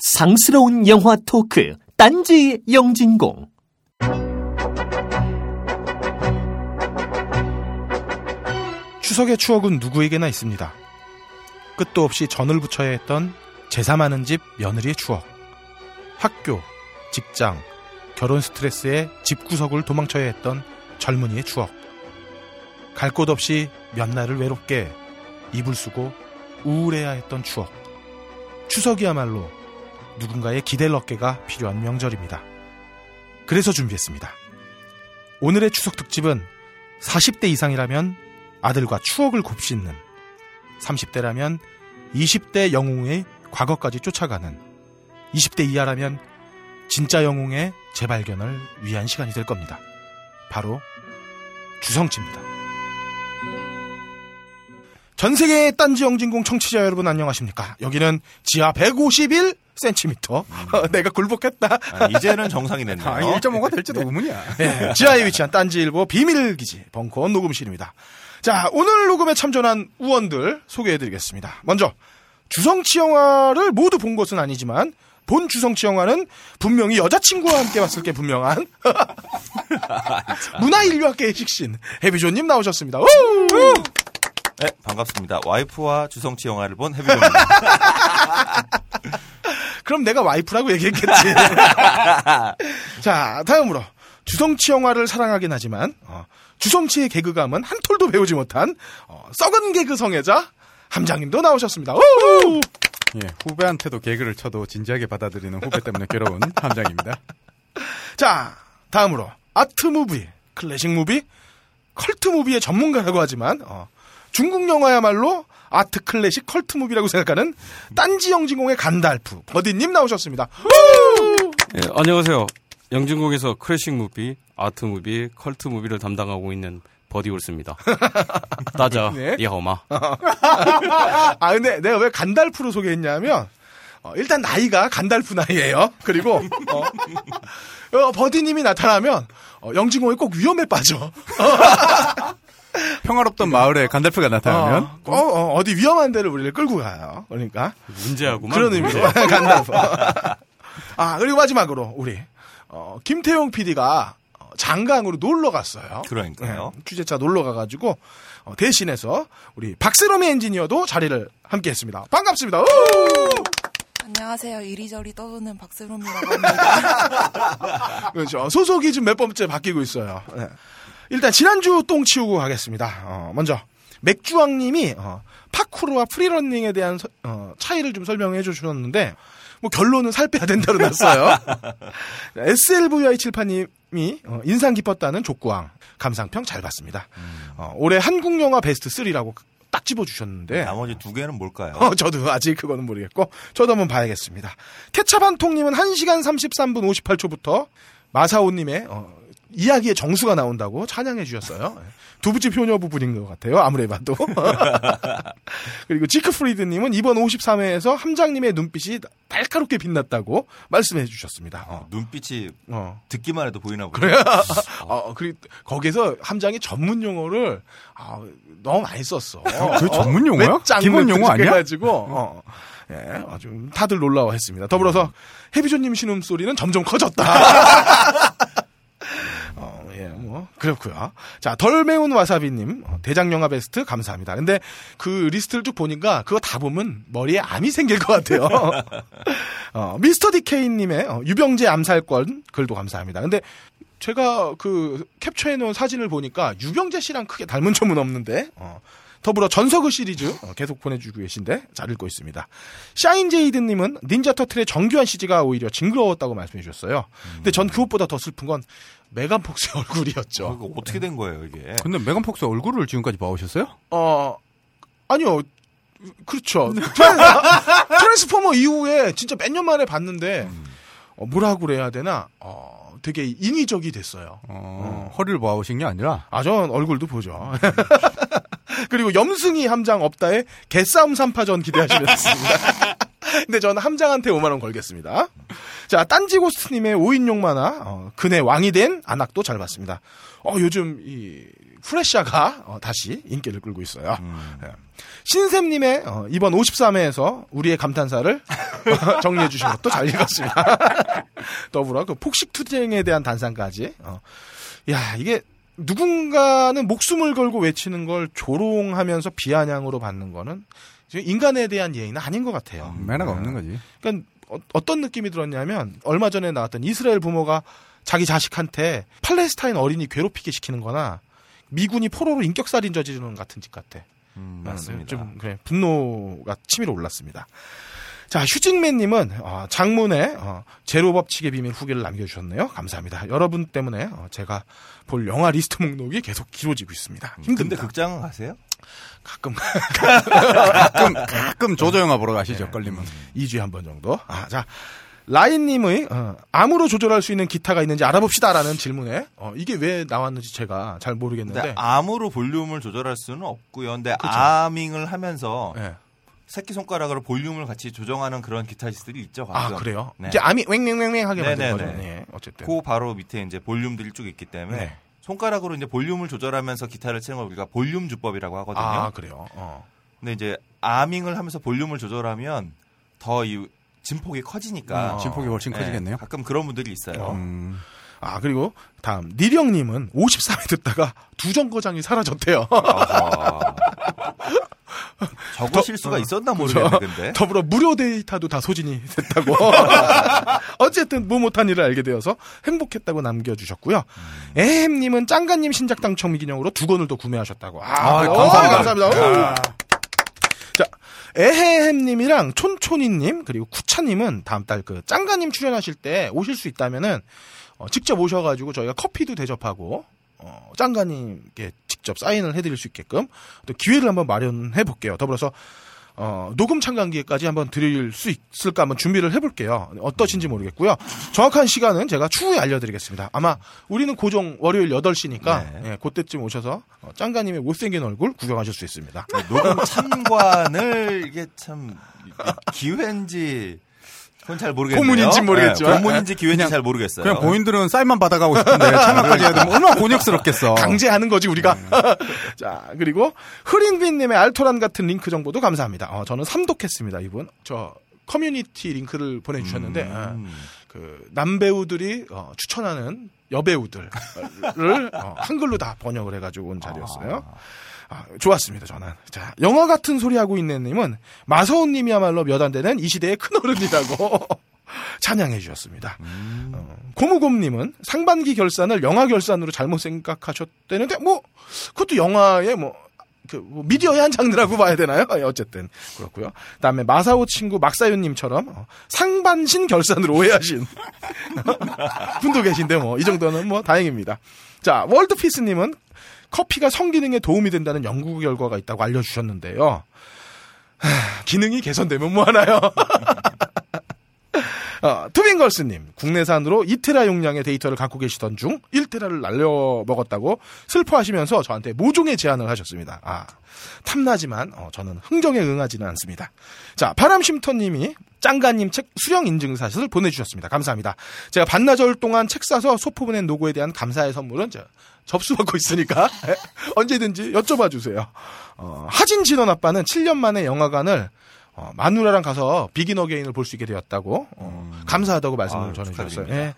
상스러운 영화 토크 딴지 영진공 추석의 추억은 누구에게나 있습니다. 끝도 없이 전을 붙여야 했던 제사 많은 집 며느리의 추억. 학교, 직장, 결혼 스트레스에 집구석을 도망쳐야 했던 젊은이의 추억. 갈 곳 없이 몇 날을 외롭게 이불 쓰고 우울해야 했던 추억. 추석이야말로 누군가의 기댈 어깨가 필요한 명절입니다. 그래서 준비했습니다. 오늘의 추석 특집은 40대 이상이라면 아들과 추억을 곱씹는 30대라면 20대 영웅의 과거까지 쫓아가는 20대 이하라면 진짜 영웅의 재발견을 위한 시간이 될 겁니다. 바로 주성치입니다. 전 세계의 딴지 영진공 청취자 여러분 안녕하십니까? 여기는 지하 151cm. 내가 굴복했다. 아, 이제는 정상이 됐네요. 아, 1.5가 될지도 의문이야. 네, 지하에 위치한 딴지일보 비밀기지 벙커원 녹음실입니다. 자, 오늘 녹음에 참전한 우원들 소개해드리겠습니다. 먼저 주성치 영화를 모두 본 것은 아니지만 본 주성치 영화는 분명히 여자친구와 함께 봤을 게 분명한 문화인류학계의 식신 해비조님 나오셨습니다. 우! 네, 반갑습니다. 와이프와 주성치 영화를 본 해비조입니다. 그럼 내가 와이프라고 얘기했겠지. 자, 다음으로 주성치 영화를 사랑하긴 하지만 어, 주성치의 개그감은 한 톨도 배우지 못한 어, 썩은 개그 성애자 함장님도 나오셨습니다. 우! 예, 후배한테도 개그를 쳐도 진지하게 받아들이는 후배 때문에 괴로운 함장입니다. 자, 다음으로 art movie, classic movie, cult movie의 전문가라고 하지만 어, 중국 영화야말로 art classic cult movie라고 생각하는 딴지 영진공의 간달프 버디님 나오셨습니다. 예, 안녕하세요. 영진공에서 classic movie, art movie, cult movie를 담당하고 있는 버디 올스입니다. 大家你好吗. 아 근데 내가 왜 간달프로 소개했냐면 어, 일단 나이가 간달프 나이예요. 그리고 어, 어, 버디님이 나타나면 어, 영진공이 꼭 위험에 빠져. 평화롭던 마을에 간달프가 나타나면 어, 어, 어, 디 위험한 데를 우리를 끌고 가요. 그러니까 문제하고만. 그런 의미로 간달프. 아 그리고 마지막으로 우리 어, 김태용 PD가 장강으로 놀러 갔어요. 그러니까요. 네, 취재차 놀러 가가지고 어, 대신해서 우리 박세롬이 엔지니어도 자리를 함께했습니다. 반갑습니다. 우! 안녕하세요. 이리저리 떠도는 박세롬이라고 합니다. 그렇죠. 소속이 지금 몇 번째 바뀌고 있어요. 네. 일단 지난주 똥 치우고 가겠습니다. 어, 먼저 맥주왕님이 어, parkour와 freerunning에 대한 서- 어, 차이를 좀 설명해 주셨는데 뭐 결론은 살 빼야 된다로 났어요. SLVI78님이 어, 인상 깊었다는 족구왕 감상평 잘 봤습니다. 어, 올해 한국 영화 베스트 3라고 딱 집어주셨는데 나머지 두 개는 뭘까요? 어, 저도 아직 그거는 모르겠고, 저도 한번 봐야겠습니다. 케찹 한통님은 1시간 33분 58초부터 마사오님의 어, 이야기의 정수가 나온다고 찬양해 주셨어요. 두부집 효녀 부분인 것 같아요. 아무리 봐도. 그리고 지크프리드님은 이번 53회에서 함장님의 눈빛이 날카롭게 빛났다고 말씀해 주셨습니다. 어, 눈빛이 어. 듣기만 해도 보이나 보네. 그래요? 어, 그리고 거기서 함장이 전문 용어를 아, 너무 많이 썼어. 그 전문 용어야? 기본 용어 아니야? 해가지고 어, 예, 아주 다들 놀라워했습니다. 더불어서 해비조님 신음 소리는 점점 커졌다. 어, 예, 뭐 그렇고요. 자, 덜 매운 와사비님 어, 대장 영화 베스트 감사합니다. 근데 그 리스트를 쭉 보니까 그거 다 보면 머리에 암이 생길 것 같아요. 어, 미스터 디케이님의 어, 유병재 암살권 글도 감사합니다. 근데 제가 그 캡처해 놓은 사진을 보니까 유병재 씨랑 크게 닮은 점은 없는데 어, 더불어 전서그 시리즈 어, 계속 보내주고 계신데 잘 읽고 있습니다. 샤인제이드님은 닌자 터틀의 정교한 CG가 오히려 징그러웠다고 말씀해 주셨어요. 근데 전 그것보다 더 슬픈 건 메간 폭스의 얼굴이었죠. 어, 이거 어떻게 된 거예요, 이게? 근데 메간 폭스 얼굴을 지금까지 봐오셨어요? 어 아니요 그렇죠. 트랜- 트랜스포머 이후에 진짜 몇 년 만에 봤는데 어, 뭐라고 그래야 되나 어, 되게 인위적이 됐어요. 어, 허리를 봐오신 게 아니라 아, 전 얼굴도 보죠. 그리고 염승희 함장 없다의 개싸움 3파전 기대하시면 좋습니다. 근데 저는 함장한테 5만원 걸겠습니다. 자, 딴지고스트님의 5인용 만화, 어, 그네 왕이 된 안악도 잘 봤습니다. 어, 요즘 이 프레샤가 어, 다시 인기를 끌고 있어요. 예. 신샘님의 어, 이번 53회에서 우리의 감탄사를 정리해 주신 것도 잘 읽었습니다. 더불어 그 폭식투쟁에 대한 단상까지. 어. 야, 이게 누군가는 목숨을 걸고 외치는 걸 조롱하면서 비아냥으로 받는 거는 인간에 대한 예의는 아닌 것 같아요. 매너가 없는 거지. 그러니까 어, 떤 느낌이 들었냐면 얼마 전에 나왔던 이스라엘 부모가 자기 자식한테 팔레스타인 어린이 괴롭히게 시키는 거나 미군이 포로로 인격살인 저지르는 같은 짓 같아. 음, 아, 맞습니다. 좀 그래, 분노가 치밀어 올랐습니다. 자, 휴직맨님은 어, 장문에 어, 제로 법칙의 비밀 후기를 남겨주셨네요. 감사합니다. 여러분 때문에 어, 제가 볼 영화 리스트 목록이 계속 길어지고 있습니다. 근데 힘듭니다. 극장 가세요? 가끔 가끔 가끔 조조 영화 보러 가시죠. 걸리면. 2주에 한 번 정도. 아, 자. 라인님의 어, 암으로 조절할 수 있는 기타가 있는지 알아봅시다라는 질문에 어, 이게 왜 나왔는지 제가 잘 모르겠는데 암으로 볼륨을 조절할 수는 없고요. 근데 그쵸. 아밍을 하면서 예. 새끼 손가락으로 볼륨을 같이 조정하는 그런 기타리스트들이 있죠. 아 가끔. 그래요? 네. 이제 암이 만든 네네네. 거죠. 예, 어쨌든 그 바로 밑에 이제 볼륨들이 쭉 있기 때문에 네. 손가락으로 이제 볼륨을 조절하면서 기타를 치는 걸 우리가 볼륨 주법이라고 하거든요. 아 그래요. 어. 근데 이제 아밍을 하면서 볼륨을 조절하면 더 이 진폭이 커지니까 음, 진폭이 훨씬 네, 커지겠네요. 가끔 그런 분들이 있어요. 음. 아 그리고 다음 니령님은 53회 듣다가 두 정거장이 사라졌대요. 저거 더- 실수가 어, 있었나. 모르겠네 근데. 더불어 무료 데이터도 다 소진이 됐다고. 어쨌든 뭐 못한 일을 알게 되어서 행복했다고 남겨주셨고요. 에햄님은 짱가님 신작 당첨 기념으로 두 권을 더 구매하셨다고. 아, 아, 어, 감사합니다. 감사합니다. 오. 자, 에헤햄님이랑 촌촌이님 그리고 쿠차님은 다음 달 그 짱가님 출연하실 때 오실 수 있다면은 어, 직접 오셔가지고 저희가 커피도 대접하고 어, 짱가님께 직접 사인을 해드릴 수 있게끔 또 기회를 한번 마련해 볼게요. 더불어서 어, 녹음 참관기까지 한번 드릴 수 있을까 한번 준비를 해볼게요. 어떠신지 모르겠고요. 정확한 시간은 제가 추후에 알려드리겠습니다. 아마 우리는 고정 월요일 8시니까 네. 예, 그때쯤 오셔서 어, 짱가님의 못생긴 얼굴 구경하실 수 있습니다. 녹음 참관을 이게 참 기회인지 그건 잘 모르겠네요. 고문인지 모르겠지만. 네, 고문인지 기회인지 그냥- 잘 모르겠어요. 그냥 본인들은 쌀만 받아가고 싶은데 참여까지 해야 되면 얼마나 곤욕스럽겠어. 강제하는 거지 우리가. 자 그리고 흐린빈님의 알토란 같은 링크 정보도 감사합니다. 어, 저는 삼독했습니다 이분. 저 커뮤니티 링크를 보내주셨는데 음. 어, 그 남배우들이 어, 추천하는 여배우들을 어, 한글로 다 번역을 해가지고 온 자리였어요. 아, 좋았습니다, 저는. 자, 영화 같은 소리 하고 있는 님은 마서운 님이야말로 몇 안 되는 이 시대의 큰 어른이라고 찬양해 주셨습니다. 어, 고무곰 님은 상반기 결산을 영화 결산으로 잘못 생각하셨다는데, 뭐, 그것도 영화의 뭐, 그, 뭐 미디어의 한 장르라고 봐야 되나요? 예, 어쨌든, 그렇고요 다음에 마사오 친구 막사윤님처럼 어, 상반신 결산으로 오해하신 분도 계신데, 뭐, 이 정도는 뭐, 다행입니다. 자, 월드피스님은 커피가 성기능에 도움이 된다는 연구 결과가 있다고 알려주셨는데요. 하, 기능이 개선되면 뭐하나요? 어, 투빙걸스님, 국내산으로 2테라 용량의 데이터를 갖고 계시던 중 1테라를 날려 먹었다고 슬퍼하시면서 저한테 모종의 제안을 하셨습니다. 아, 탐나지만 어, 저는 흥정에 응하지는 않습니다. 자, 바람쉼터님이 짱가님 책 수령 인증 사실을 보내주셨습니다. 감사합니다. 제가 반나절 동안 책 사서 소포 보낸 노고에 대한 감사의 선물은 저, 접수받고 있으니까 언제든지 여쭤봐 주세요. 어, 하진 진원 아빠는 7년 만에 영화관을 어, 마누라랑 가서 비긴 어게인을 볼 수 있게 되었다고 어, 감사하다고 말씀을 아유, 전해주셨어요. 예.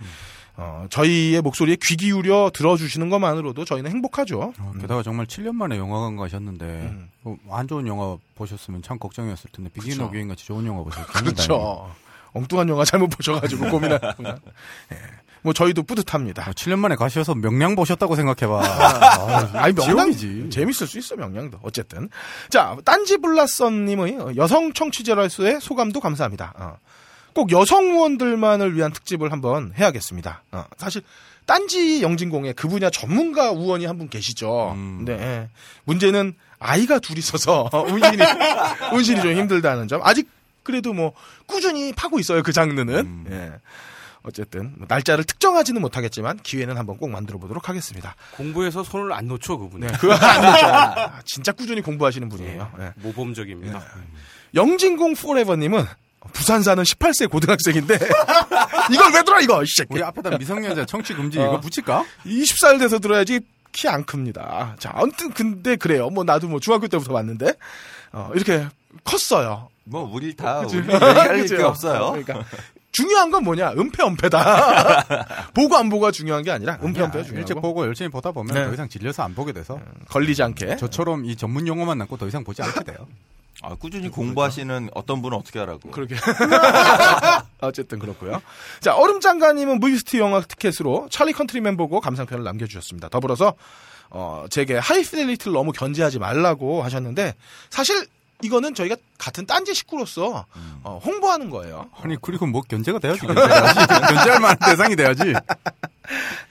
어, 저희의 목소리에 귀 기울여 들어주시는 것만으로도 저희는 행복하죠. 어, 게다가 정말 7년 만에 영화관 가셨는데 음. 어, 안 좋은 영화 보셨으면 참 걱정이었을 텐데 비긴. 어게인 같이 좋은 영화 다행이에요. 그렇죠. 엉뚱한 영화 잘못 보셔가지고 고민하구나. 예. 뭐 저희도 뿌듯합니다. 어, 7년 만에 가셔서 명량 보셨다고 생각해봐. 아, 아니 명량 지옥이지. 재밌을 수 있어 명량도 어쨌든 자 딴지 블라썸님의 여성 청취자로서의 소감도 감사합니다. 어. 꼭 여성 의원들만을 위한 특집을 한번 해야겠습니다. 어. 사실 딴지 영진공에 그 분야 전문가 의원이 한 분 계시죠. 음. 예. 문제는 아이가 둘 있어서 운신이 운신이 좀 힘들다는 점. 아직 그래도 뭐 꾸준히 파고 있어요 그 장르는. 음. 예. 어쨌든 뭐 날짜를 특정하지는 못하겠지만 기회는 한번 꼭 만들어 보도록 하겠습니다. 공부해서 손을 안 놓죠 그분이. 네, 그거 안 되죠. 아, 진짜 꾸준히 공부하시는 분이에요. 예. 모범적입니다. 영진공 포레버님은 부산 사는 18세 고등학생인데 이걸 왜 들어 이거 이 새끼. 우리 앞에다 미성년자 청취 금지 어. 이거 붙일까? 20살 돼서 들어야지 키 안 큽니다. 자, 아무튼 근데 그래요. 뭐 나도 뭐 중학교 때부터 봤는데 어, 이렇게 컸어요. 뭐 우리 다? 우리 얘기할 그치? 게 없어요. 그러니까 중요한 건 뭐냐? 은폐 은폐다. 보고 안 보고가 중요한 게 아니라 은폐 은폐가 제일 중요하고 보고 열심히 보다 보면 네. 더 이상 질려서 안 보게 돼서 걸리지 않게. 저처럼 이 전문 용어만 남고 더 이상 보지 않게 돼요. 아, 꾸준히 공부하시는 어떤 분은 어떻게 하라고? 그러게. 어쨌든 그렇고요. 자, 얼음장가님은 무비스트 영화 티켓으로 찰리 컨트리맨 보고 감상편을 남겨주셨습니다. 더불어서 어, 제게 High Fidelity를 너무 견제하지 말라고 하셨는데 사실 이거는 저희가 같은 딴지 식구로서 어, 홍보하는 거예요. 아니 그리고 뭐 견제가 돼야지 견제할 만한 대상이 돼야지.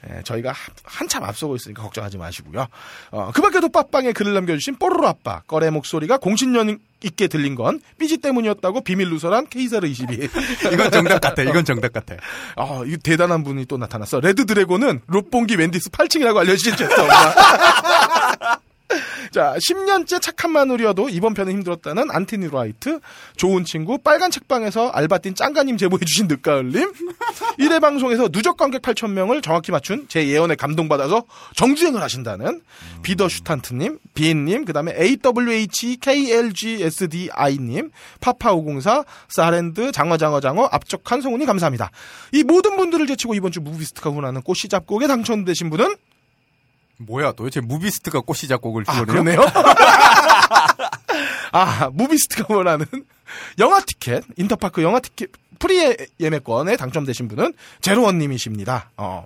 예, 저희가 하- 한참 앞서고 있으니까 걱정하지 마시고요. 어, 그 밖에도 팟빵에 글을 남겨주신 뽀로로 아빠, 꺼레 목소리가 공신력 있게 들린 건 삐지 때문이었다고 비밀 누설한 케이사르 22. 이건 정답 같아. 이건 정답 같아. 아, 이 대단한 분이 또 나타났어. 레드 드래곤은 롯봉기 웬디스 8층이라고 알려주신 죄송합니다. 자, 10년째 착한 마누라여도 이번 편은 힘들었다는 안티니 라이트, 좋은 친구, 빨간 책방에서 알바딘 짱가님 제보해주신 늦가을님, 1회 방송에서 누적 관객 8,000명을 정확히 맞춘 제 예언에 감동받아서 정주행을 하신다는 비더 슈탄트님, 비엔님, 그 다음에 AWHKLGSDI님, 파파504, 사랜드, 장어장어장어, 앞쪽 한성훈이 감사합니다. 이 모든 분들을 제치고 이번 주 무비스트가 훈하는 꽃이 잡곡에 당첨되신 분은 뭐야 도대체 무비스트가 꽃이 작곡을 아, 주거든요. 그러네요. 아, 무비스트가 후원하는 영화 티켓, 인터파크 영화 티켓 free 예매권에 당첨되신 분은 제로원님이십니다. 어.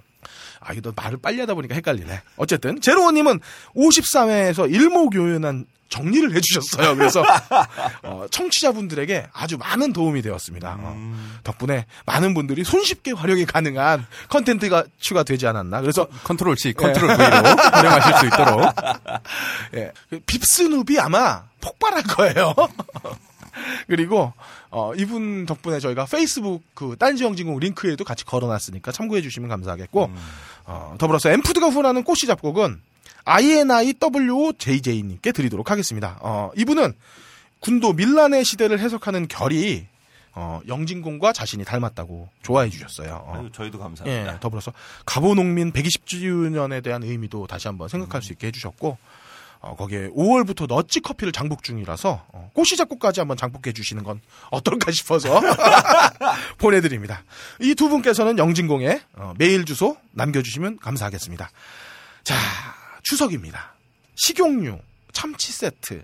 아, 이거 말을 빨리 하다 보니까 헷갈리네. 어쨌든, 제로원님은 53회에서 일목요연한 정리를 해주셨어요. 그래서, 어, 청취자분들에게 아주 많은 도움이 되었습니다. 어, 덕분에 많은 분들이 손쉽게 활용이 가능한 컨텐츠가 추가되지 않았나. 그래서, Control C, Control V로 활용하실 수 있도록. 예. 그 빕스눕이 아마 폭발할 거예요. 그리고 어, 이분 덕분에 저희가 페이스북 그 딴지영진공 링크에도 같이 걸어놨으니까 참고해 주시면 감사하겠고 어, 더불어서 엠푸드가 후원하는 꽃이 잡곡은 INIWJJ님께 드리도록 하겠습니다. 어, 이분은 군도 밀란의 시대를 해석하는 결이 어, 영진공과 자신이 닮았다고 좋아해 주셨어요. 어. 저희도 감사합니다. 예, 더불어서 가보농민 120주년에 대한 의미도 다시 한번 생각할 수 있게 해주셨고 어, 거기에 5월부터 너찌 커피를 장복 중이라서 어, 꽃이 작곡까지 한번 장복해 주시는 건 어떨까 싶어서 보내드립니다. 이 두 분께서는 영진공에 어, 메일 주소 남겨주시면 감사하겠습니다. 자 추석입니다. 식용유, 참치 세트,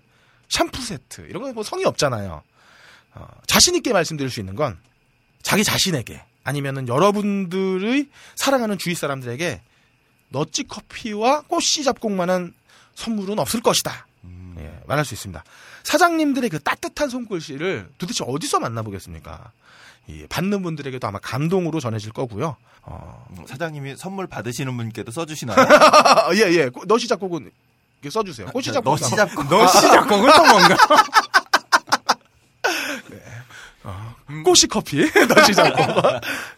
샴푸 세트 이런 거뭐 성의 없잖아요. 어, 자신 있게 말씀드릴 수 있는 건 자기 자신에게 아니면은 여러분들의 사랑하는 주위 사람들에게 너찌 커피와 꽃씨 잡곡만한 선물은 없을 것이다. 예, 말할 수 있습니다. 사장님들의 그 따뜻한 손글씨를 도대체 어디서 만나보겠습니까? 이 받는 분들에게도 아마 감동으로 전해질 거고요. 어, 음, 사장님이 선물 받으시는 분께도 써주시나요? 예, 예. 꽃- 너씨 작곡은 써주세요. 꽃씨 작곡. 너시 잡고 너 시 작곡은 또 뭔가? 꽃이 커피, 잡곡.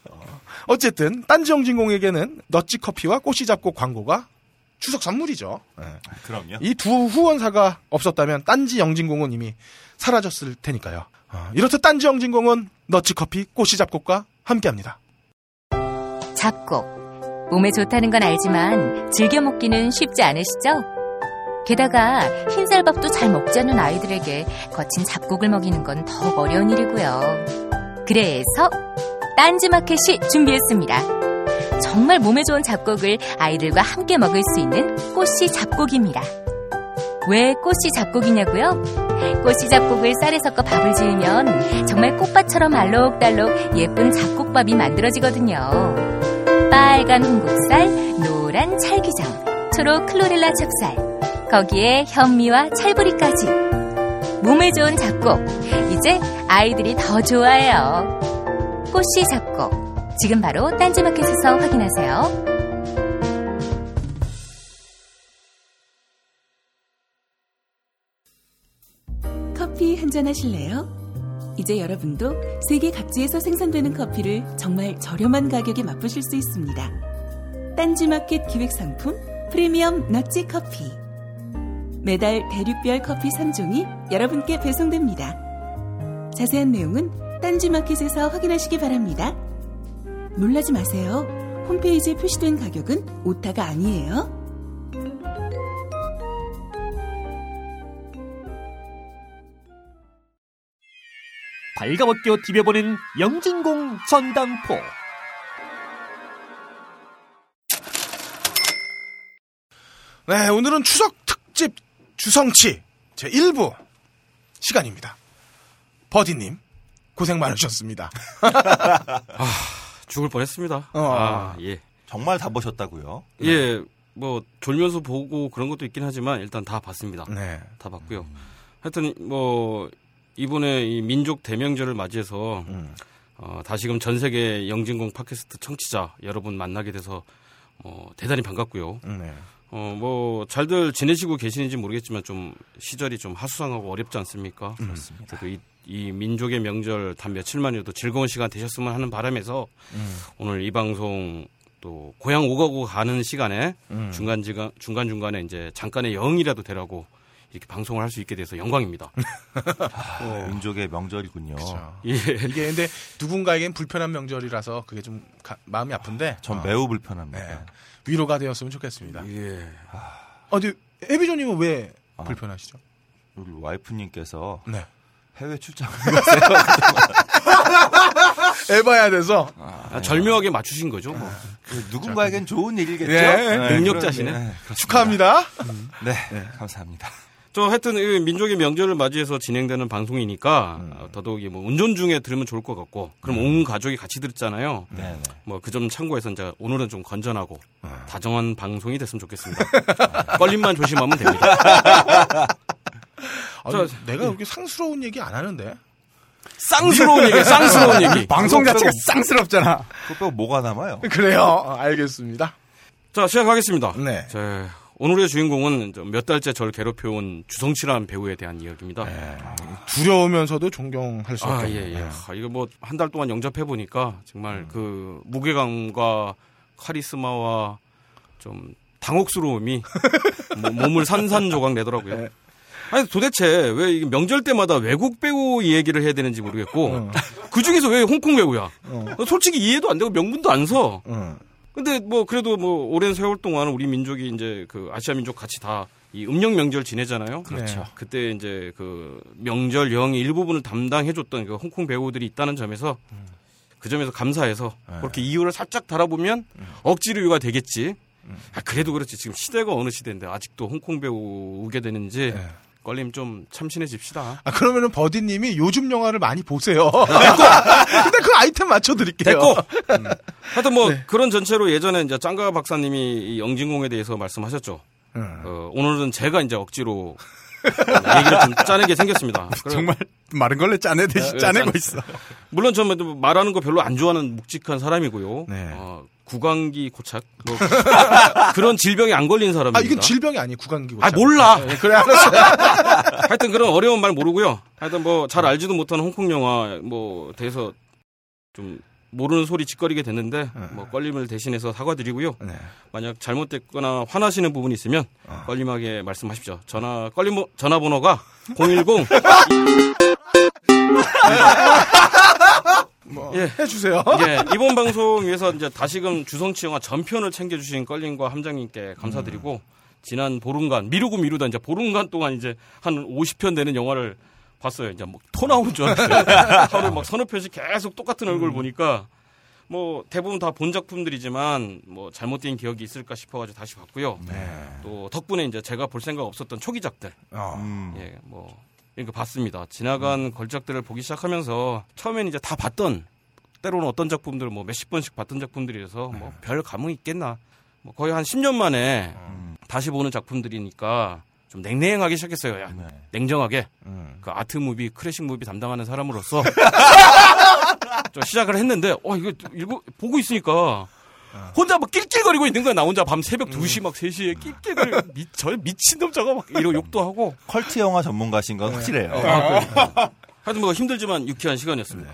어, 어쨌든, 딴지영진공에게는 너찌 커피와 꽃이 잡곡 광고가 추석 선물이죠. 예. 그럼요. 이 두 후원사가 없었다면 딴지 영진공은 이미 사라졌을 테니까요. 어, 이렇듯 딴지 영진공은 너치커피 꽃이 잡곡과 함께합니다. 잡곡. 몸에 좋다는 건 알지만 즐겨 먹기는 쉽지 않으시죠? 게다가 흰쌀밥도 잘 먹지 않는 아이들에게 거친 잡곡을 먹이는 건 더욱 어려운 일이고요. 그래서 딴지마켓이 준비했습니다. 정말 몸에 좋은 잡곡을 아이들과 함께 먹을 수 있는 꽃씨 잡곡입니다. 왜 꽃씨 잡곡이냐고요? 꽃씨 잡곡을 쌀에 섞어 밥을 지으면 정말 꽃밭처럼 알록달록 예쁜 잡곡밥이 만들어지거든요. 빨간 홍국살, 노란 찰기장, 초록 클로렐라 찹쌀, 거기에 현미와 찰부리까지. 몸에 좋은 잡곡, 이제 아이들이 더 좋아해요. 꽃씨 잡곡, 지금 바로 딴지마켓에서 확인하세요. 커피 한 잔 하실래요? 이제 여러분도 세계 각지에서 생산되는 커피를 정말 저렴한 가격에 맛보실 수 있습니다. 딴지마켓 기획 상품 프리미엄 너치 커피. 매달 대륙별 커피 3종이 여러분께 배송됩니다. 자세한 내용은 딴지마켓에서 확인하시기 바랍니다. 놀라지 마세요. 홈페이지에 표시된 가격은 오타가 아니에요. 발가벗겨 디벼보는 영진공 전당포. 네, 오늘은 추석 특집 주성치 제 1부 시간입니다. 버디님 고생 많으셨습니다. 죽을 뻔했습니다. 어. 아, 예. 정말 다 보셨다고요? 예, 뭐 졸면서 보고 그런 것도 있긴 하지만 일단 다 봤습니다. 네. 다 봤고요. 하여튼 뭐 이번에 이 민족 대명절을 맞이해서 음. 어, 다시금 전 세계 영진공 팟캐스트 청취자 여러분 만나게 돼서 어, 대단히 반갑고요. 네. 어, 뭐 잘들 지내시고 계시는지 모르겠지만 좀 시절이 좀 하수상하고 어렵지 않습니까? 그렇습니다. 그래도 이, 이 민족의 명절 단 며칠만이라도 즐거운 시간 되셨으면 하는 바람에서 음. 오늘 이 방송 또 고향 오가고 가는 시간에 음. 중간 중간 중간에 이제 잠깐의 영이라도 되라고 이렇게 방송을 할 수 있게 돼서 영광입니다. 아, 민족의 명절이군요. 예. 이게 근데 누군가에겐 불편한 명절이라서 그게 좀 가- 마음이 아픈데 전 어, 매우 불편합니다. 네. 위로가 되었으면 좋겠습니다. 예. 어, 근데 에비조님은 왜 아. 불편하시죠? 우리 와이프님께서 네. 해외 출장을 에바야 돼서 아, 절묘하게 맞추신 거죠. 뭐. 그 누군가에겐 좋은 일이겠죠. 네. 능력자시네. 네. 축하합니다. 네, 감사합니다. 저 하여튼 이 민족의 명절을 맞이해서 진행되는 방송이니까 어, 더더욱이 뭐 운전 중에 들으면 좋을 것 같고 그럼 온 가족이 같이 듣잖아요. 네, 네. 뭐그 점 참고해서 이제 오늘은 좀 건전하고 다정한 방송이 됐으면 좋겠습니다. 걸림만 조심하면 됩니다. 아, 저- 내가 그렇게 상스러운 얘기 안 하는데. 쌍스러운 얘기, 쌍스러운 얘기. 방송 자체가 쌍스럽잖아. 그거 빼고 뭐가 남아요? 그래요. 어, 알겠습니다. 자 시작하겠습니다. 네. 자, 오늘의 주인공은 좀몇 달째 저를 괴롭혀온 주성치라는 배우에 대한 이야기입니다. 두려우면서도 존경할 수 아, 없게. 예, 예. 아, 이거 뭐 한 달 동안 영접해 보니까 정말 그 무게감과 카리스마와 좀 당혹스러움이 뭐 몸을 산산조각 내더라고요. 네. 아니 도대체 왜 이게 명절 때마다 외국 배우 얘기를 해야 되는지 모르겠고 그 중에서 왜 홍콩 배우야? 어. 솔직히 이해도 안 되고 명분도 안 서. 응. 근데 뭐 그래도 뭐 오랜 세월 동안 우리 민족이 이제 그 아시아 민족 같이 다 이 음력 명절 지내잖아요. 그렇죠. 그때 이제 그 명절 영의 일부분을 담당해줬던 그 홍콩 배우들이 있다는 점에서 그 점에서 감사해서 네. 그렇게 이유를 살짝 달아보면 억지로 이유가 되겠지. 아, 그래도 그렇지 지금 시대가 어느 시대인데 아직도 홍콩 배우 우게 되는지 네. 걸림 좀 참신해집시다. 아, 그러면은 버디님이 요즘 영화를 많이 보세요. 근데 그 아이템 맞춰드릴게요. 됐고. 음. 하여튼 뭐 그런 전체로 예전에 이제 짱가 박사님이 이 영진공에 대해서 말씀하셨죠. 응. 어, 오늘은 제가 이제 억지로 얘기를 좀 짜내게 생겼습니다. 그래- 정말 마른 걸레 짜내듯이 네, 짜내고 짠. 있어. 물론 저는 뭐 말하는 거 별로 안 좋아하는 묵직한 사람이고요. 네. 어, 구강기 고착 뭐 그런 질병이 안 걸린 사람입니다. 아, 이건 질병이 아니에요. 구강기. 아, 몰라. 네, 그래, 알았어요. 하여튼 그런 어려운 말 모르고요. 하여튼 뭐 잘 알지도 못하는 홍콩 영화 뭐 대해서 좀 모르는 소리 짓거리게 됐는데 뭐 걸림을 대신해서 사과드리고요. 네. 만약 잘못됐거나 화나시는 부분이 있으면 어. 걸림하게 말씀하십시오. 전화 번- 전화번호가 010 뭐, 예. 해주세요. 예, 이번 방송 위해서 이제 다시금 주성치 영화 전편을 챙겨주신 껄림과 함장님께 감사드리고 지난 보름간 미루고 미루다 이제 보름간 동안 이제 한 50편 되는 영화를 봤어요. 이제 뭐토 나오는 줄 알았어요. 하루에 막 서너 편씩 계속 똑같은 얼굴 보니까 뭐 대부분 다 본 작품들이지만 뭐 잘못된 기억이 있을까 싶어가지고 다시 봤고요. 또 덕분에 이제 제가 볼 생각 없었던 초기 작들 어. 음. 예, 뭐 이거 봤습니다. 지나간 걸작들을 보기 시작하면서 처음엔 이제 다 봤던 때로는 어떤 작품들 뭐 몇십 번씩 봤던 작품들이어서 뭐 별 감흥 있겠나. 뭐 거의 한 10년 만에 다시 보는 작품들이니까 좀 냉랭하게 시작했어요. 야, 네. 냉정하게 음. 그 art movie, classic movie 담당하는 사람으로서 좀 시작을 했는데 어 이거 이거 보고 있으니까 혼자 막 낄낄거리고 있는 거야. 나 혼자 밤 새벽 2시 막 3시에 낄낄거리고 미, 저 미친놈 저거 막 이러고 욕도 하고 컬트 영화 전문가신 건 확실해요. 하여튼 뭐 힘들지만 유쾌한 시간이었습니다.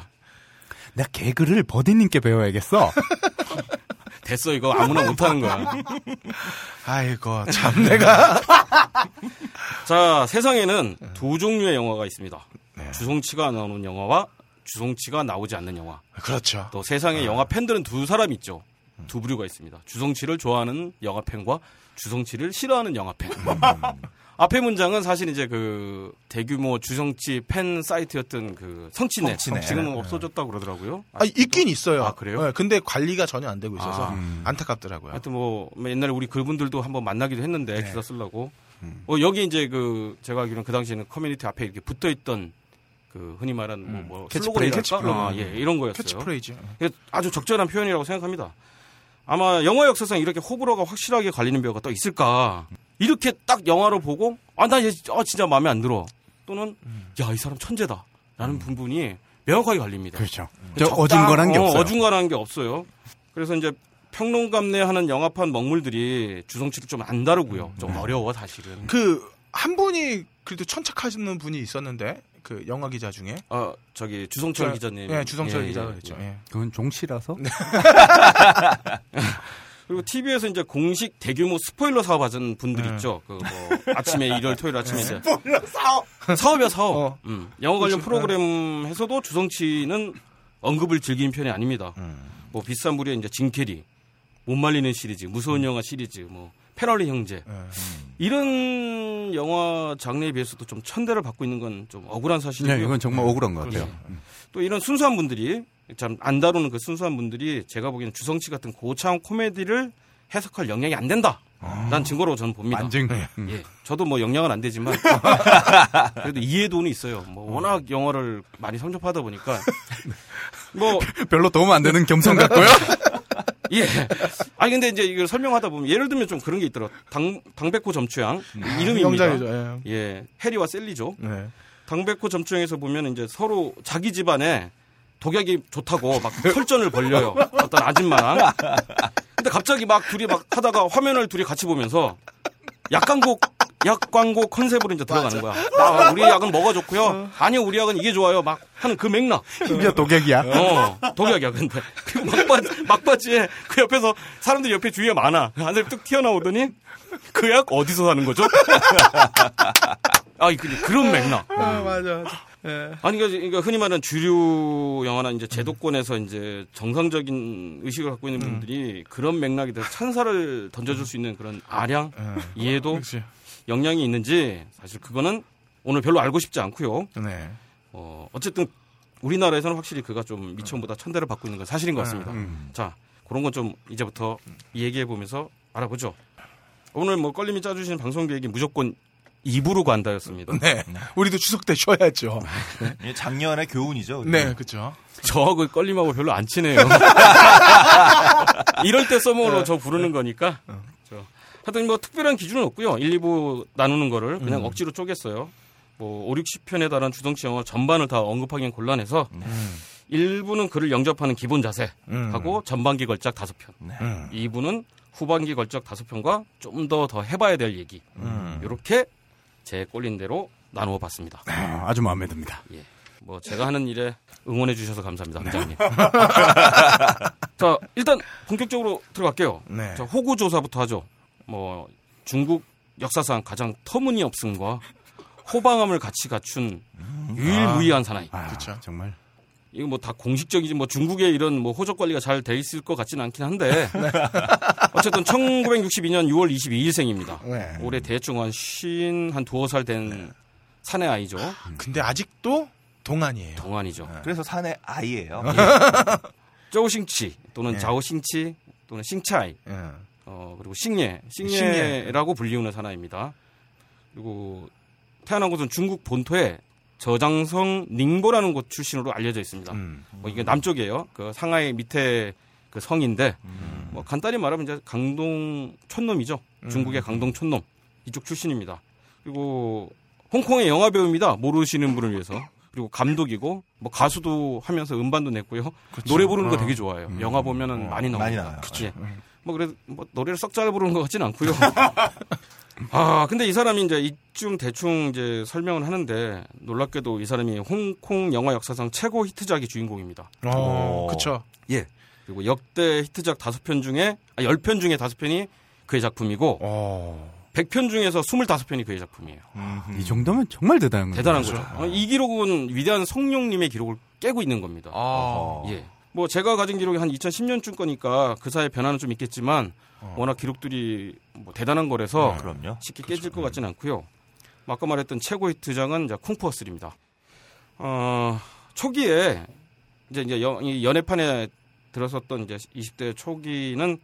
내가 개그를 버디님께 배워야겠어. 됐어 이거 아무나 못하는 거야. 아이고, 참, 내가. 자 세상에는 두 종류의 영화가 있습니다. 주성치가 나오는 영화와 주성치가 나오지 않는 영화. 그렇죠. 또 세상에 영화 팬들은 두 사람 있죠. 두 부류가 있습니다. 주성치를 좋아하는 영화 팬과 주성치를 싫어하는 영화 팬. 앞에 문장은 사실 이제 그 대규모 주성치 팬 사이트였던 그 성치넷 성치넷. 지금은 없어졌다고 그러더라고요. 아, 있긴 있어요. 아, 그래요? 네, 근데 관리가 전혀 안 되고 있어서 아. 안타깝더라고요. 하여튼 뭐 옛날에 우리 그분들도 한번 만나기도 했는데 기사 쓰려고. 어, 여기 이제 그 제가 알기로는 그 당시에는 커뮤니티 앞에 이렇게 붙어 있던 그 흔히 말하는 뭐, 뭐 캐치프레이즈, 슬로건이랄까? 캐치플로건. 아, 예, 이런 거였어요. 캐치프레이즈. 아주 적절한 표현이라고 생각합니다. 아마 영화 역사상 이렇게 호불호가 확실하게 갈리는 배우가 또 있을까? 이렇게 딱 영화로 보고 아나 얘 아, 진짜 마음에 안 들어. 또는 야 이 사람 천재다라는 부분이 명확하게 갈립니다. 그렇죠. 저 적당- 어중간한 게 어, 없어요. 어중간한 게 없어요. 그래서 이제 평론깨나 하는 영화판 먹물들이 주성치를 좀 안 다루고요. 좀 어려워 사실은. 그 한 분이 그래도 천착하시는 분이 있었는데 그 영화 기자 중에 아 저기 주성철 저- 기자님. 예, 주성철 예, 기자가 예, 그랬죠. 예. 예. 그건 종씨라서 그리고 TV에서 이제 공식 대규모 스포일러 사업 하는 분들 네. 있죠. 그 뭐 아침에 일요일 토요일 아침에 이제 스포일러 사업 사업이야 사업. 어. 음, 영어 관련 그치. 프로그램에서도 주성치는 언급을 즐기는 편이 아닙니다. 음. 뭐 비싼 물에 이제 진캐리, 못 말리는 시리즈, 무서운 영화 시리즈, 뭐 패럴리 형제 예. 이런 영화 장르에 비해서도 좀 천대를 받고 있는 건 좀 억울한 사실이고요. 네, 이건 정말 억울한 것 같아요. 또 이런 순수한 분들이 참 안 다루는 그 순수한 분들이 제가 보기에는 주성치 같은 고차원 코미디를 해석할 역량이 안 된다. 난 증거로 저는 봅니다. 만증. 음. 예, 저도 뭐 역량은 안 되지만 그래도 이해도는 있어요. 뭐 워낙 영어를 많이 선접하다 보니까 뭐 별로 도움 안 되는 겸손 같고요. 예. 아니 근데 이제 이걸 설명하다 보면 예를 들면 좀 그런 게 있더라. 당 당백호 점추양 이름입니다. 명작이죠. 예. 예, 해리와 셀리죠. 네. 당백호 점추양에서 보면 이제 서로 자기 집안에 독약이 좋다고 막 설전을 벌려요. 어떤 아줌마랑. 근데 갑자기 막 둘이 막 하다가 화면을 둘이 같이 보면서 약 광고 약 광고 컨셉으로 이제 들어가는 거야. 아, 우리 약은 뭐가 좋고요. 아니요, 우리 약은 이게 좋아요. 막 하는 그 맥락. 심지어 독약이야. 어, 독약이야, 근데. 그리고 막바, 막바지에 그 옆에서 사람들이 옆에 주위에 많아. 그 안에 뚝 튀어나오더니 그 약 어디서 사는 거죠? 아, 그, 그런 맥락. 아, 맞아. 맞아. 예. 아니, 그러니까, 그러니까 흔히 말하는 주류 영화나 이제 제도권에서 이제 정상적인 의식을 갖고 있는 분들이 그런 맥락에 대해서 찬사를 던져줄 수 있는 그런 아량, 예. 이해도, 그렇 지. 역량이 있는지 사실 그거는 오늘 별로 알고 싶지 않고요. 네. 어, 어쨌든 우리나라에서는 확실히 그가 좀 미천보다 천대를 받고 있는 건 사실인 것 같습니다. 음. 자, 그런 건 좀 이제부터 얘기해 보면서 알아보죠. 오늘 뭐 껄림이 짜주시는 방송 계획이 무조건 2부로 간다였습니다. 네. 우리도 추석 때 쉬어야죠. 작년의 교훈이죠. 네, 그렇죠. 저그 껄림하고 별로 안 친해요. 이럴 때 써먹으러 저 부르는 거니까. 저. 하여튼 뭐 특별한 기준은 없고요. 1, 2부 나누는 거를 그냥 억지로 쪼갰어요. 뭐 5, 60편에 달한 주성치 영화 전반을 다 언급하기엔 곤란해서 1부는 그를 영접하는 기본 자세 음. 하고 전반기 걸작 5편. 음. 2부는 후반기 걸작 5편과 좀더더 해봐야 될 얘기. 음. 이렇게 제 꼴린 대로 나누어 봤습니다. 아, 아주 마음에 듭니다. 예. 뭐 제가 하는 일에 응원해 주셔서 감사합니다, 원장님. 자, 일단 본격적으로 들어갈게요. 네. 자, 호구 조사부터 하죠. 뭐 중국 역사상 가장 터무니없음과 호방함을 같이 갖춘 유일무이한 사나이. 아, 그쵸. 정말. 이거 뭐 다 공식적이지 뭐 중국의 이런 뭐 호적 관리가 잘 돼 있을 것 같지는 않긴 한데 어쨌든 1962년 6월 22일생입니다. 네. 올해 대충 한 쉰, 한 두어 살 된 사내 아이죠. 근데 아직도 동안이에요. 동안이죠. 그래서 산의 아이예요. 쪼우싱치 또는 네. 자오싱치 또는 싱차이 예. 어, 그리고 싱예 싱예. 싱예라고 불리우는 사나이입니다. 그리고 태어난 곳은 중국 본토의 저장성 닝보라는 곳 출신으로 알려져 있습니다. 음. 뭐 이게 남쪽이에요. 그 상하이 밑에 그 성인데 뭐 간단히 말하면 이제 강동 촌놈이죠. 중국의 강동 촌놈 이쪽 출신입니다. 그리고 홍콩의 영화 배우입니다. 모르시는 분을 위해서. 그리고 감독이고 뭐 가수도 하면서 음반도 냈고요. 노래 부르는 거 되게 좋아해요. 영화 보면은 많이 나옵니다. 많이 나와요. 예. 뭐 그래도 뭐 노래를 썩 잘 부르는 것 같지는 않고요. 아 근데 이 사람이 이제 이쯤 대충 이제 설명을 하는데 놀랍게도 이 사람이 홍콩 영화 역사상 최고 히트작의 주인공입니다. 어, 오. 그쵸. 예. 그리고 역대 히트작 다섯 편 중에 아, 10편 중에 다섯 편이 그의 작품이고 어. 100편 중에서 25편이 그의 작품이에요. 음. 이 정도면 정말 대단한 거죠. 대단한 거죠. 어, 이 기록은 위대한 성룡님의 기록을 깨고 있는 겁니다. 아. 예. 뭐 제가 가진 기록이 한 2010년쯤 거니까 그 사이에 변화는 좀 있겠지만 워낙 기록들이 뭐 대단한 거라서 그럼요. 쉽게 깨질 것 같진 않고요. 뭐 아까 말했던 최고의 드장은 이제 쿵푸어스입니다. 어, 초기에 이제 이제 연, 이 연애판에 들어섰던 이제 20대 초기는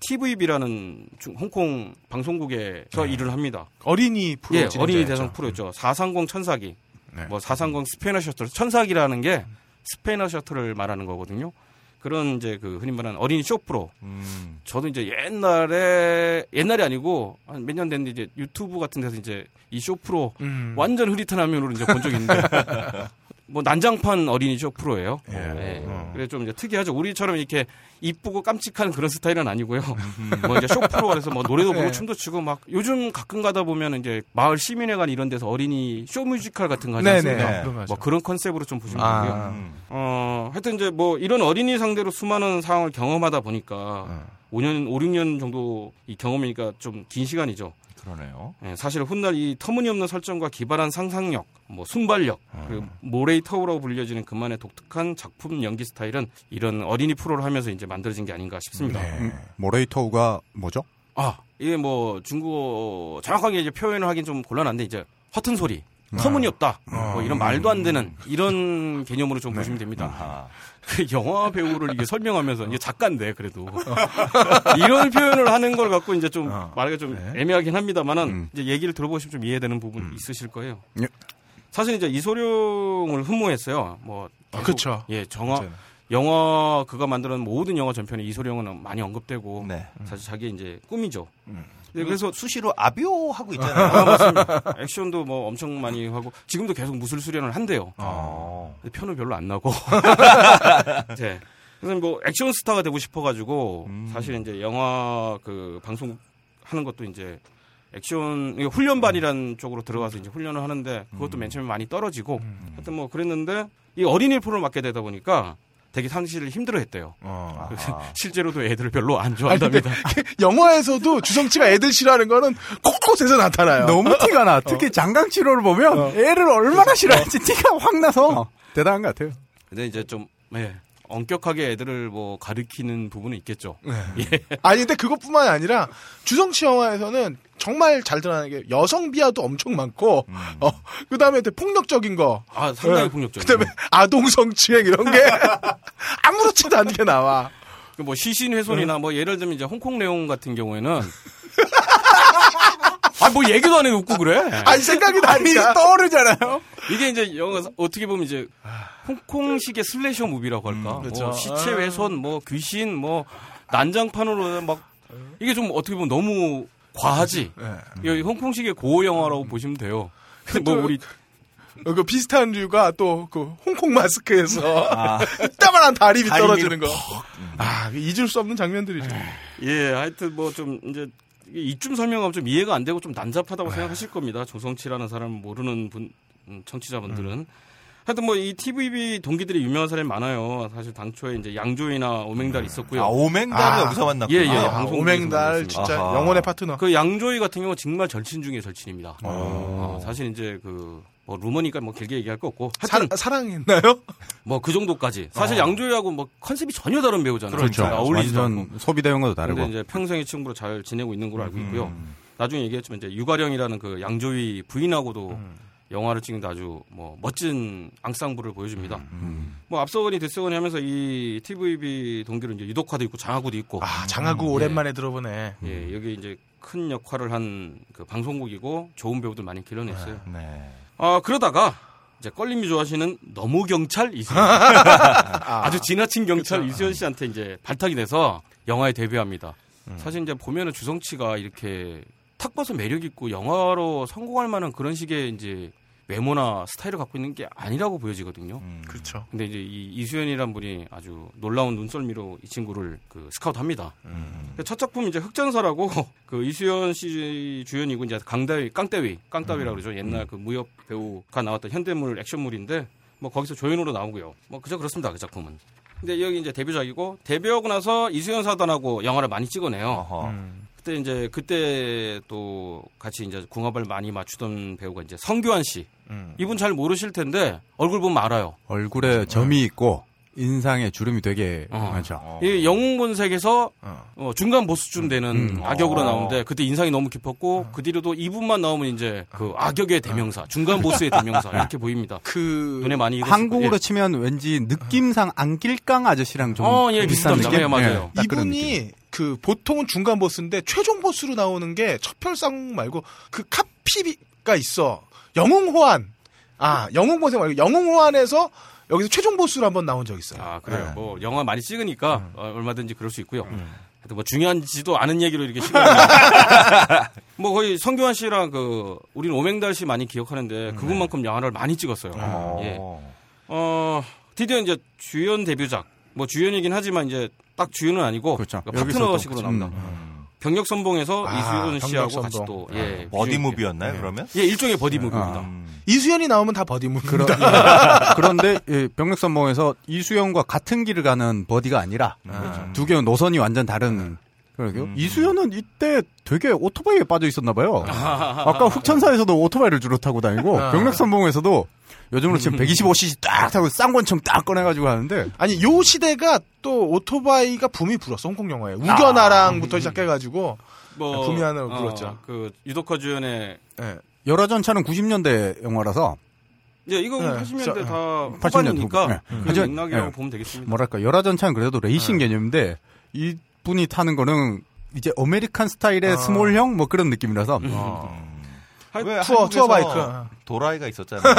TVB라는 중, 홍콩 방송국에서 일을 합니다. 어린이 프로 예. 어린이 대상 프로였죠. 430 천사기. 네. 뭐430 Space Shuttle. 천사기라는 게 Space Shuttle을 말하는 거거든요. 그런 이제 그 흔히 말하는 어린이 쇼 프로. 음. 저도 이제 옛날에 옛날이 아니고 한 몇 년 됐는데 이제 유튜브 같은 데서 이제 이 쇼 프로 음. 완전 흐릿한 화면으로 이제 본 적이 있는데 뭐 난장판 어린이 쇼 프로예요. 예. 예. 어. 그래 좀 이제 특이하죠. 우리처럼 이렇게 이쁘고 깜찍한 그런 스타일은 아니고요. 뭐 이제 쇼 프로 안에서 뭐 노래도 부르고 예. 춤도 추고 막 요즘 가끔 가다 보면 이제 마을 시민회관 이런 데서 어린이 쇼 뮤지컬 같은 거 하지. 않습니까? 네. 뭐 그런 컨셉으로 좀 보시면 아. 되고요. 음. 어, 하여튼 이제 뭐 이런 어린이 상대로 수많은 상황을 경험하다 보니까 어. 5년, 5, 6년 정도 이 경험이니까 좀 긴 시간이죠. 그러네요. 예, 사실 훗날 이 터무니없는 설정과 기발한 상상력, 뭐 순발력, 그리고 모레이 터우라고 불려지는 그만의 독특한 작품 연기 스타일은 이런 어린이 프로를 하면서 이제 만들어진 게 아닌가 싶습니다. 네. 음, 모레이 터우가 뭐죠? 아, 이게 뭐 중국어 정확하게 이제 표현을 하긴 좀 곤란한데 이제 허튼 소리, 터무니없다, 뭐 이런 말도 안 되는 이런 개념으로 좀 보시면 됩니다. 그 영화 배우를 이게 설명하면서 이게 작가인데 그래도 이런 표현을 하는 걸 갖고 이제 좀 어. 말하기가 좀 네. 애매하긴 합니다만은 음. 이제 얘기를 들어보시면 좀 이해되는 부분 있으실 거예요. 예. 사실 이제 이소룡을 흠모했어요. 뭐 아, 그쵸. 예, 정화. 영화 그가 만드는 모든 영화 전편에 이소룡은 많이 언급되고 네. 사실 자기의 이제 꿈이죠. 음. 네, 그래서 수시로 아비오 하고 있잖아요. 아, 맞습니다. 액션도 뭐 엄청 많이 하고 지금도 계속 무술 수련을 한대요. 어. 근데 편은 별로 안 나고. 네. 그래서 뭐 액션 스타가 되고 싶어가지고 음. 사실 이제 영화 그 방송 하는 것도 이제 액션 훈련반이라는 쪽으로 들어가서 이제 훈련을 하는데 그것도 맨 처음에 많이 떨어지고 하여튼 뭐 그랬는데 이 어린이 프로를 맡게 되다 보니까 되게 상실을 힘들어했대요. 어. 아하. 실제로도 애들을 별로 안 아니, 좋아한답니다. 영화에서도 주성치가 애들 싫어하는 거는 곳곳에서 나타나요. 너무 티가 나. 특히 장강 치료를 보면 애를 얼마나 싫어할지 티가 확 나서 대단한 것 같아요. 근데 이제 좀 예, 엄격하게 애들을 뭐 가르키는 부분은 있겠죠. 아니 근데 그것뿐만 아니라 주성치 영화에서는 정말 잘 드러나는 게 여성 비하도 엄청 많고 어 그다음에 폭력적인 거 아 상당히 네. 폭력적이죠. 그다음에 아동 성추행 이런 게 아무렇지도 않게 나와 그뭐 시신 훼손이나 뭐 예를 들면 이제 홍콩 내용 같은 경우에는 아 뭐 얘기도 안 해 웃고 그래. 아니 생각이 나니까 떠오르잖아요. 이게 이제 영화 어떻게 보면 이제 홍콩식의 슬래셔 무비라고 할까. 음, 그렇죠. 뭐 시체 훼손, 뭐 귀신, 뭐 난장판으로 막 이게 좀 어떻게 보면 너무 과하지. 네. 이 홍콩식의 고어 영화라고 보시면 돼요. 근데 뭐 또- 우리 어, 그 비슷한 류가 또 그 홍콩 마스크에서 아. 이따만한 다리미 다리미를 떨어지는 거. 아 잊을 수 없는 장면들이죠. 예, 하여튼 뭐 좀 이제 이쯤 설명하면 좀 이해가 안 되고 좀 난잡하다고 생각하실 겁니다. 조성치라는 사람 모르는 분 음, 청취자분들은. 하여튼 뭐 이 TVB 동기들이 유명한 사람이 많아요. 사실 당초에 이제 양조이나 오맹달 있었고요. 아, 오맹달이 아. 여기서 만났구나. 예, 예. 아, 오맹달. 진짜 아하. 영혼의 파트너. 그 양조이 같은 경우 는 정말 절친 중에 절친입니다. 어, 사실 이제 그 뭐 루머니까 뭐 길게 얘기할 거 없고 사, 하여튼 사 랑했나요? 뭐 그 정도까지. 사실 양조이하고 뭐 컨셉이 전혀 다른 배우잖아요. 그렇죠. 어울리지도 않고. 소비 대용과도 근데 다르고. 이제 평생의 친구로 잘 지내고 있는 걸로 알고 있고요. 음. 나중에 얘기했지만 이제 유가령이라는 그 양조위 부인하고도 음. 영화를 찍는데 아주 뭐 멋진 앙상블을 보여줍니다. 음. 뭐 앞서거니 뒤서거니 하면서 이 TVB 동기로 이제 유독화도 있고 장하구도 있고 아 장하구 오랜만에 들어보네. 예 여기 이제 큰 역할을 한 그 방송국이고 좋은 배우들 많이 길러냈어요. 네. 아 그러다가 이제 껄림이 좋아하시는 너무 경찰 이수연. 아주 지나친 경찰 이수연 씨한테 이제 발탁이 돼서 영화에 데뷔합니다. 사실 이제 보면은 주성치가 이렇게 탁 봐서 매력 있고 영화로 성공할 만한 그런 식의 이제 외모나 스타일을 갖고 있는 게 아니라고 보여지거든요. 음. 그렇죠. 근데 이제 이 이수연이란 분이 아주 놀라운 눈썰미로 이 친구를 그 스카우트합니다. 음. 첫 작품 이제 흑전사라고 그 이수연 씨 주연이고 이제 강다위 깡대위 깡따위라고 그러죠. 옛날 그 무협 배우가 나왔던 현대물 액션물인데 뭐 거기서 조연으로 나오고요. 뭐 그저 그렇습니다. 그 작품은. 근데 여기 이제 데뷔작이고 데뷔하고 나서 이수연 사단하고 영화를 많이 찍어내요. 음. 그때 이제 그때 또 같이 이제 궁합을 많이 맞추던 배우가 이제 성규환 씨. 음. 이분 잘 모르실 텐데 얼굴 보면 알아요. 얼굴에 점이 있고 인상에 주름이 되게 어. 많죠. 이 영웅본색에서 어. 어, 중간 보스쯤 되는 음. 악역으로 어. 나오는데 그때 인상이 너무 깊었고 그 뒤로도 이분만 나오면 이제 그 악역의 대명사, 중간 보스의 대명사 이렇게 보입니다. 그 눈에 많이 한국으로 거예요. 치면 왠지 느낌상 안길강 아저씨랑 좀 어, 예, 비슷한 비슷합니다. 느낌. 예, 맞아요. 느낌. 이분이 그 보통은 중간 보스인데 최종 보스로 나오는 게 첫편상 말고 그 카피가 있어. 영웅 호한. 아, 영웅본색 말고 영웅 호한에서 여기서 최종 보스로 한번 나온 적 있어요. 아 그래요. 네. 뭐 영화 많이 찍으니까 음. 어, 얼마든지 그럴 수 있고요. 하여튼 뭐 중요한지도 않은 얘기로 이렇게 뭐 거의 성규안 씨랑 그 우리는 오맹달 씨 많이 기억하는데 그분만큼 영화를 많이 찍었어요. 어. 예. 어 드디어 이제 주연 데뷔작 뭐 주연이긴 하지만 이제 딱 주연은 아니고 그렇죠. 그러니까 파트너식으로 또, 나옵니다. 음. 벽력 선봉에서 아, 이수현 씨하고 벽력 같이 선봉. 또 예, buddy 주연- movie였나요, 그러면? 예 일종의 buddy movie입니다. 음. 이수연이 나오면 다 버디문입니다. 그런데 예, 병력 선봉에서 이수연과 같은 길을 가는 버디가 아니라 두 개의 노선이 완전 다른 그러게요. 음. 이수연은 이때 되게 오토바이에 빠져 있었나 봐요. 아까 흑천사에서도 오토바이를 주로 타고 다니고 아. 병력 선봉에서도 요즘으로 지금 125cc 딱 타고 쌍권총 딱 꺼내가지고 하는데 아니 요 시대가 또 오토바이가 붐이 불었어 홍콩 영화에 우겨나랑부터 시작해가지고 뭐 붐이 하나 어, 불었죠. 그 유덕화 주연의 예. 열화 전차는 90년대 영화라서 예, 이거 네, 80년대 저- 다 80년대 후반이니까 후반. 네. 그 맥락이라고 네. 보면 되겠습니다. 뭐랄까 열화 전차는 그래도 레이싱 개념인데 이 분이 타는 거는 이제 American 스타일의 아. small형 뭐 그런 느낌이라서 왜 tour tour bike. 도라이가 있었잖아요.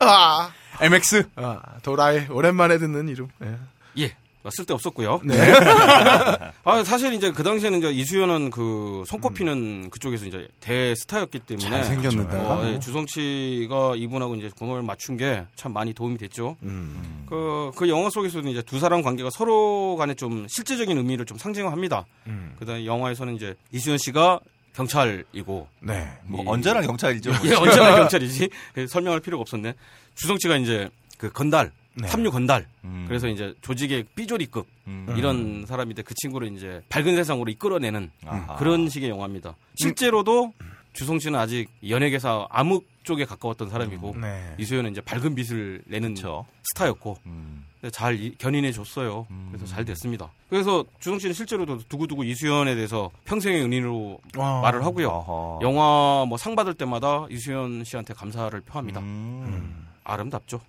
아, MX 아, 도라이 오랜만에 듣는 이름. 예. 예. 쓸데 없었고요. 네. 아, 사실 이제 그 당시에는 이제 이수연은 그 손꼽히는 그쪽에서 이제 대스타였기 때문에 잘생겼는데. 어, 예, 주성치가 이분하고 이제 궁합을 맞춘 게 참 많이 도움이 됐죠. 음. 그, 그 영화 속에서도 이제 두 사람 관계가 서로 간에 좀 실제적인 의미를 좀 상징합니다. 음. 그 다음 에 영화에서는 이제 이수연 씨가 경찰이고, 네. 뭐 이- 언제나 경찰이죠. 뭐. 예, 언제나 경찰이지. 그 설명할 필요가 없었네. 주성치가 이제 그 건달, 네. 탐류 건달. 음. 그래서 이제 조직의 삐조리급 음. 이런 사람인데 그 친구를 이제 밝은 세상으로 이끌어내는 아하. 그런 식의 영화입니다. 실제로도 주성치는 아직 연예계사 암흑 쪽에 가까웠던 사람이고 네. 이수연은 이제 밝은 빛을 내는 그렇죠. 스타였고 음. 잘 이- 견인해 줬어요. 음. 그래서 잘 됐습니다. 그래서 주성치는 실제로도 두고두고 이수연에 대해서 평생의 은인으로 와. 말을 하고요. 어허. 영화 뭐 상 받을 때마다 이수연 씨한테 감사를 표합니다. 음. 아름답죠.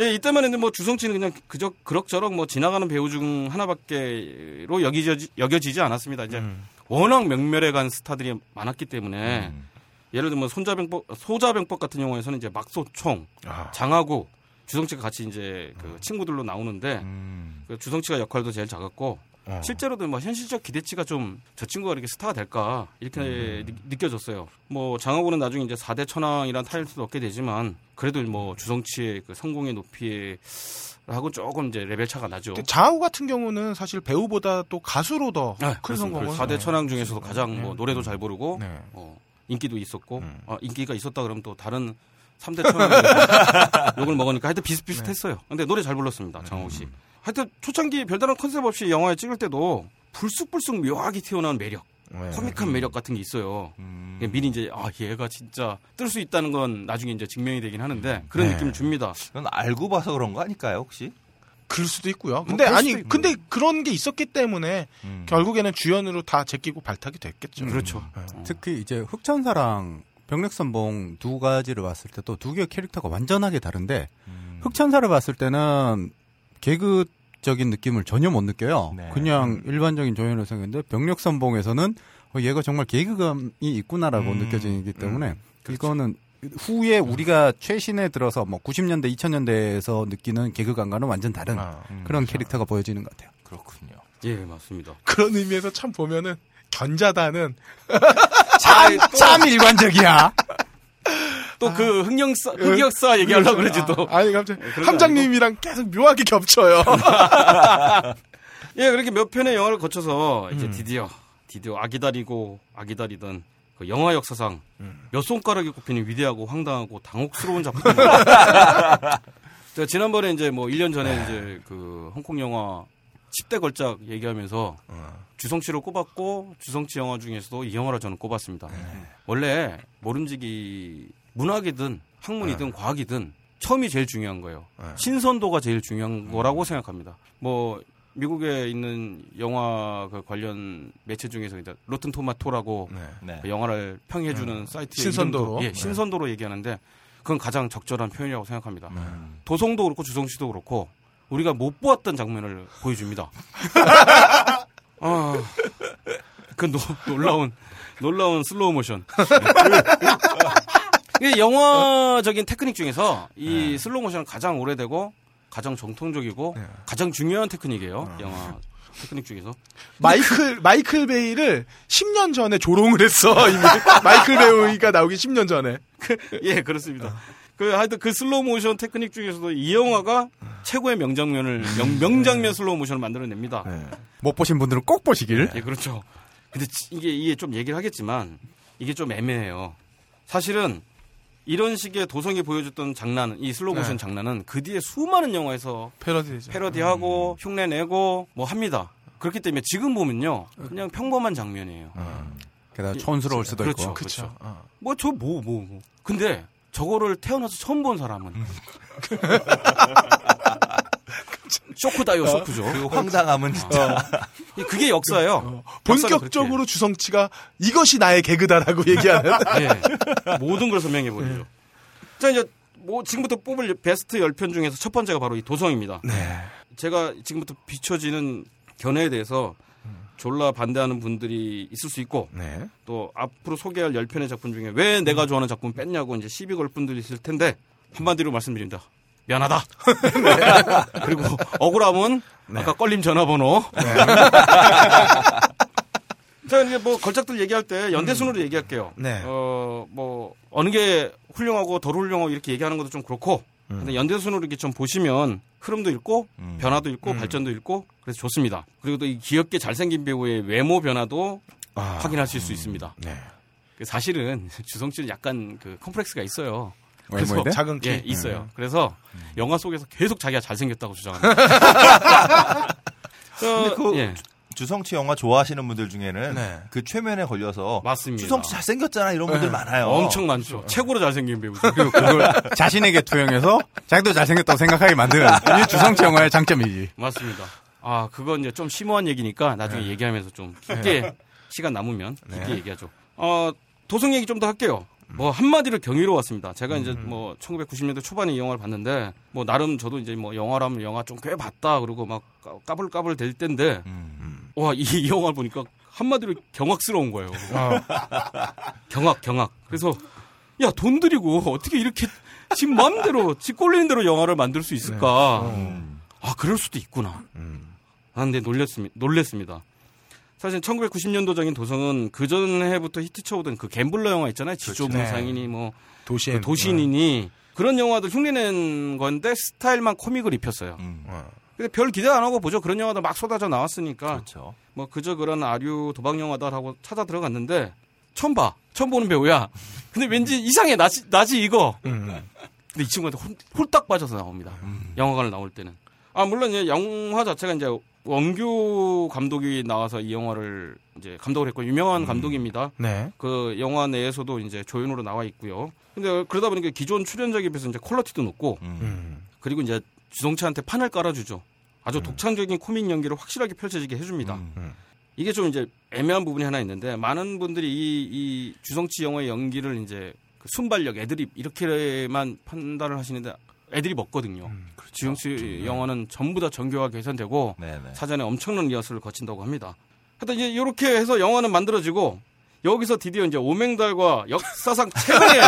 예, 이때만 해도 뭐 주성치는 그냥 그저 그럭저럭 뭐 지나가는 배우 중 하나밖에로 여기지, 여겨지지 않았습니다. 이제 음. 워낙 명멸에 간 스타들이 많았기 때문에 음. 예를 들면 손자병법, 소자병법 같은 영화에서는 이제 막소총, 아. 장하고 주성치가 같이 이제 그 친구들로 나오는데 음. 그 주성치가 역할도 제일 작았고 어. 실제로도 뭐 현실적 기대치가 좀 저 친구가 이렇게 스타가 될까 이렇게 느- 느껴졌어요. 뭐 장하고는 나중에 이제 4대 천왕이란 타이틀도 얻게 되지만 그래도 뭐 주성치의 그 성공의 높이에 하고 조금 이제 레벨 차가 나죠. 장학우 같은 경우는 사실 배우보다 또 가수로 더큰 네. 성공을. 4대 천왕 중에서도 가장 네. 뭐 노래도 잘 부르고 네. 어, 인기도 있었고 음. 아, 인기가 있었다 그러면 또 다른 3대 천왕 욕을 먹으니까 하여튼 비슷비슷했어요. 네. 근데 노래 잘 불렀습니다. 장학우 씨. 하여튼 초창기 별다른 컨셉 없이 영화에 찍을 때도 불쑥불쑥 묘하게 튀어나온 매력, 네. 코믹한 매력 같은 게 있어요. 음. 그냥 미리 이제 아 얘가 진짜 뜰 수 있다는 건 나중에 이제 증명이 되긴 하는데 그런 네. 느낌을 줍니다. 그건 알고 봐서 그런 거 아닐까요, 혹시? 그럴 수도 있고요. 근데 아니 있고. 근데 그런 게 있었기 때문에 음. 결국에는 주연으로 다 제끼고 발탁이 됐겠죠. 그렇죠. 네. 특히 이제 흑천사랑 병력선봉 두 가지를 봤을 때도 두 개의 캐릭터가 완전하게 다른데 음. 흑천사를 봤을 때는 개그 적인 느낌을 전혀 못 느껴요. 네. 그냥 일반적인 조연을 생겼는데 병력선봉에서는 어, 얘가 정말 개그감이 있구나라고 음, 느껴지기 때문에 이거는 후에 우리가 최신에 들어서 뭐 90년대, 2000년대에서 느끼는 개그감과는 완전 다른 아, 음. 그런 캐릭터가 보여지는 것 같아요. 그렇군요. 예 맞습니다. 그런 의미에서 참 보면은 견자다는 참, 참 일관적이야. 또그 흑역사 흑역사 얘기하려고 그러지 또. 아, 아니 갑자기 거 함장님이랑 계속 묘하게 겹쳐요. 예, 그렇게 몇 편의 영화를 거쳐서 이제 음. 드디어 드디어 아기다리고 아기다리던 그 영화 역사상 음. 몇 손가락에 꼽히는 위대하고 황당하고 당혹스러운 작품입니다. 제가 지난번에 이제 뭐 1년 전에 이제 그 홍콩 영화 10대 걸작 얘기하면서 어. 주성치를 꼽았고 주성치 영화 중에서도 이 영화를 저는 꼽았습니다. 원래 모름지기 문학이든 학문이든 과학이든 처음이 제일 중요한 거예요. 네. 신선도가 제일 중요한 거라고 생각합니다. 뭐 미국에 있는 영화 그 관련 매체 중에서 이제 로튼 토마토라고 네. 네. 그 영화를 평해주는 사이트 신선도로? 예, 네. 신선도로 얘기하는데 그건 가장 적절한 표현이라고 생각합니다. 음. 도성도 그렇고 주성치도 그렇고 우리가 못 보았던 장면을 보여줍니다. 아, 그 노, 놀라운 놀라운 슬로우 모션. 이게 영화적인 테크닉 중에서 이 슬로우 모션은 가장 오래되고 가장 정통적이고 네. 가장 중요한 테크닉이에요. 영화 테크닉 중에서. 마이클 마이클 베이를 10년 전에 조롱을 했어 이미 마이클 베이가 나오기 10년 전에 예, 그렇습니다. 그 하여튼 그 슬로우 모션 테크닉 중에서도 이 영화가 최고의 명장면을 명, 명장면 슬로우 모션을 만들어냅니다. 못 보신 분들은 꼭 보시길. 예, 그렇죠. 근데 지- 이게 이게 좀 얘기를 하겠지만 이게 좀 애매해요. 사실은 이런 식의 도성이 보여줬던 장난, 이 슬로우 모션 네. 장난은 그 뒤에 수많은 영화에서 패러디죠. 패러디하고 흉내 내고 뭐 합니다. 그렇기 때문에 지금 보면요, 그냥 평범한 장면이에요. 게다가 촌스러울 수도 그렇죠. 있고. 그렇죠. 어. 뭐저 뭐 뭐 뭐. 근데 저거를 태어나서 처음 본 사람은 쇼크다요, 쇼크죠. 그 황당함은 진짜 그게 역사예요. 역사는 본격적으로 주성치가 이것이 나의 개그다라고 얘기하는 예. 모든 걸 설명해 버리죠. 자 이제 뭐 지금부터 뽑을 베스트 10편 중에서 첫 번째가 바로 이 도성입니다. 네. 제가 지금부터 비춰지는 견해에 대해서 졸라 반대하는 분들이 있을 수 있고 네. 또 앞으로 소개할 10편의 작품 중에 왜 내가 좋아하는 작품 뺐냐고 이제 시비 걸 분들이 있을 텐데 한마디로 말씀드립니다. 미안하다. 그리고 억울함은 아까 껄림 전화번호. 자 이제 뭐 걸작들 얘기할 때 연대순으로 얘기할게요. 네. 어 뭐 어느 게 훌륭하고 덜 훌륭하고 이렇게 얘기하는 것도 좀 그렇고 근데 연대순으로 이렇게 좀 보시면 흐름도 있고 음. 변화도 있고 발전도 있고 그래서 좋습니다. 그리고 또 이 귀엽게 잘생긴 배우의 외모 변화도 아. 확인하실 수 있습니다. 네. 그 사실은 주성치는 약간 그 컴플렉스가 있어요. 대해? 작은 키. 예, 있어요. 그래서 영화 속에서 계속 자기가 잘생겼다고 주장합니다. 근데 그 예, 주성치 영화 좋아하시는 분들 중에는 네. 그 최면에 걸려서 맞습니다. 주성치 잘 생겼잖아 이런 분들 많아요. 엄청 많죠. 최고로 잘생긴 배우죠. 그리고 그걸 자신에게 투영해서 자기도 잘생겼다고 생각하게 만드는 이게 주성치 영화의 장점이지. 맞습니다. 아, 그건 이제 좀 심오한 얘기니까 나중에 얘기하면서 좀 깊게 시간 남으면 깊게 얘기하죠. 어, 도성 얘기 좀 더 할게요. 뭐 한마디로 경이로웠습니다. 제가 이제 뭐 1990년대 초반에 이 영화를 봤는데 뭐 나름 저도 이제 뭐 영화라면 영화 좀 꽤 봤다 그러고 막 까- 까불까불 될 때인데 음. 와, 이, 이 영화를 보니까 한마디로 경악스러운 거예요. 경악, 경악. 그래서 야, 돈 들이고 어떻게 이렇게 지 마음대로 지 꼴리는 대로 영화를 만들 수 있을까? 아, 그럴 수도 있구나. 아, 근데 놀랬습니다. 놀랬습니다. 사실 1990년도적인 도성은 그 전해부터 히트쳐오던 그 갬블러 영화 있잖아요. 지조부 네. 상인이 뭐 도시엔. 도시인이니 그런 영화들 흉내낸 건데 스타일만 코믹을 입혔어요. 음. 어. 근데 별 기대 안 하고 보죠. 그런 영화도 막 쏟아져 나왔으니까 그렇죠. 뭐 그저 그런 아류 도박 영화다라고 찾아 들어갔는데 처음 봐. 처음 보는 배우야. 근데 왠지 이상해. 나지, 나지 이거. 음. 근데 이 친구한테 홀, 홀딱 빠져서 나옵니다. 영화관을 나올 때는. 아 물론 이제 영화 자체가 이제 원규 감독이 나와서 이 영화를 이제 감독을 했고 유명한 감독입니다. 네. 그 영화 내에서도 이제 조연으로 나와 있고요. 근데 그러다 보니까 기존 출연작에 비해서 이제 퀄러티도 높고 음. 음. 그리고 이제 주성치한테 판을 깔아주죠. 아주 독창적인 코믹 연기를 확실하게 펼쳐지게 해줍니다. 음. 이게 좀 이제 애매한 부분이 하나 있는데 많은 분들이 이, 이 주성치 영화의 연기를 이제 그 순발력, 애드립 이렇게만 판단을 하시는데 애드립 없거든요. 주성치 영화는 전부 다 정교화 개선되고 네네. 사전에 엄청난 리허설을 거친다고 합니다. 하여튼 이제 이렇게 해서 영화는 만들어지고 여기서 드디어 이제 오맹달과 역사상 최고의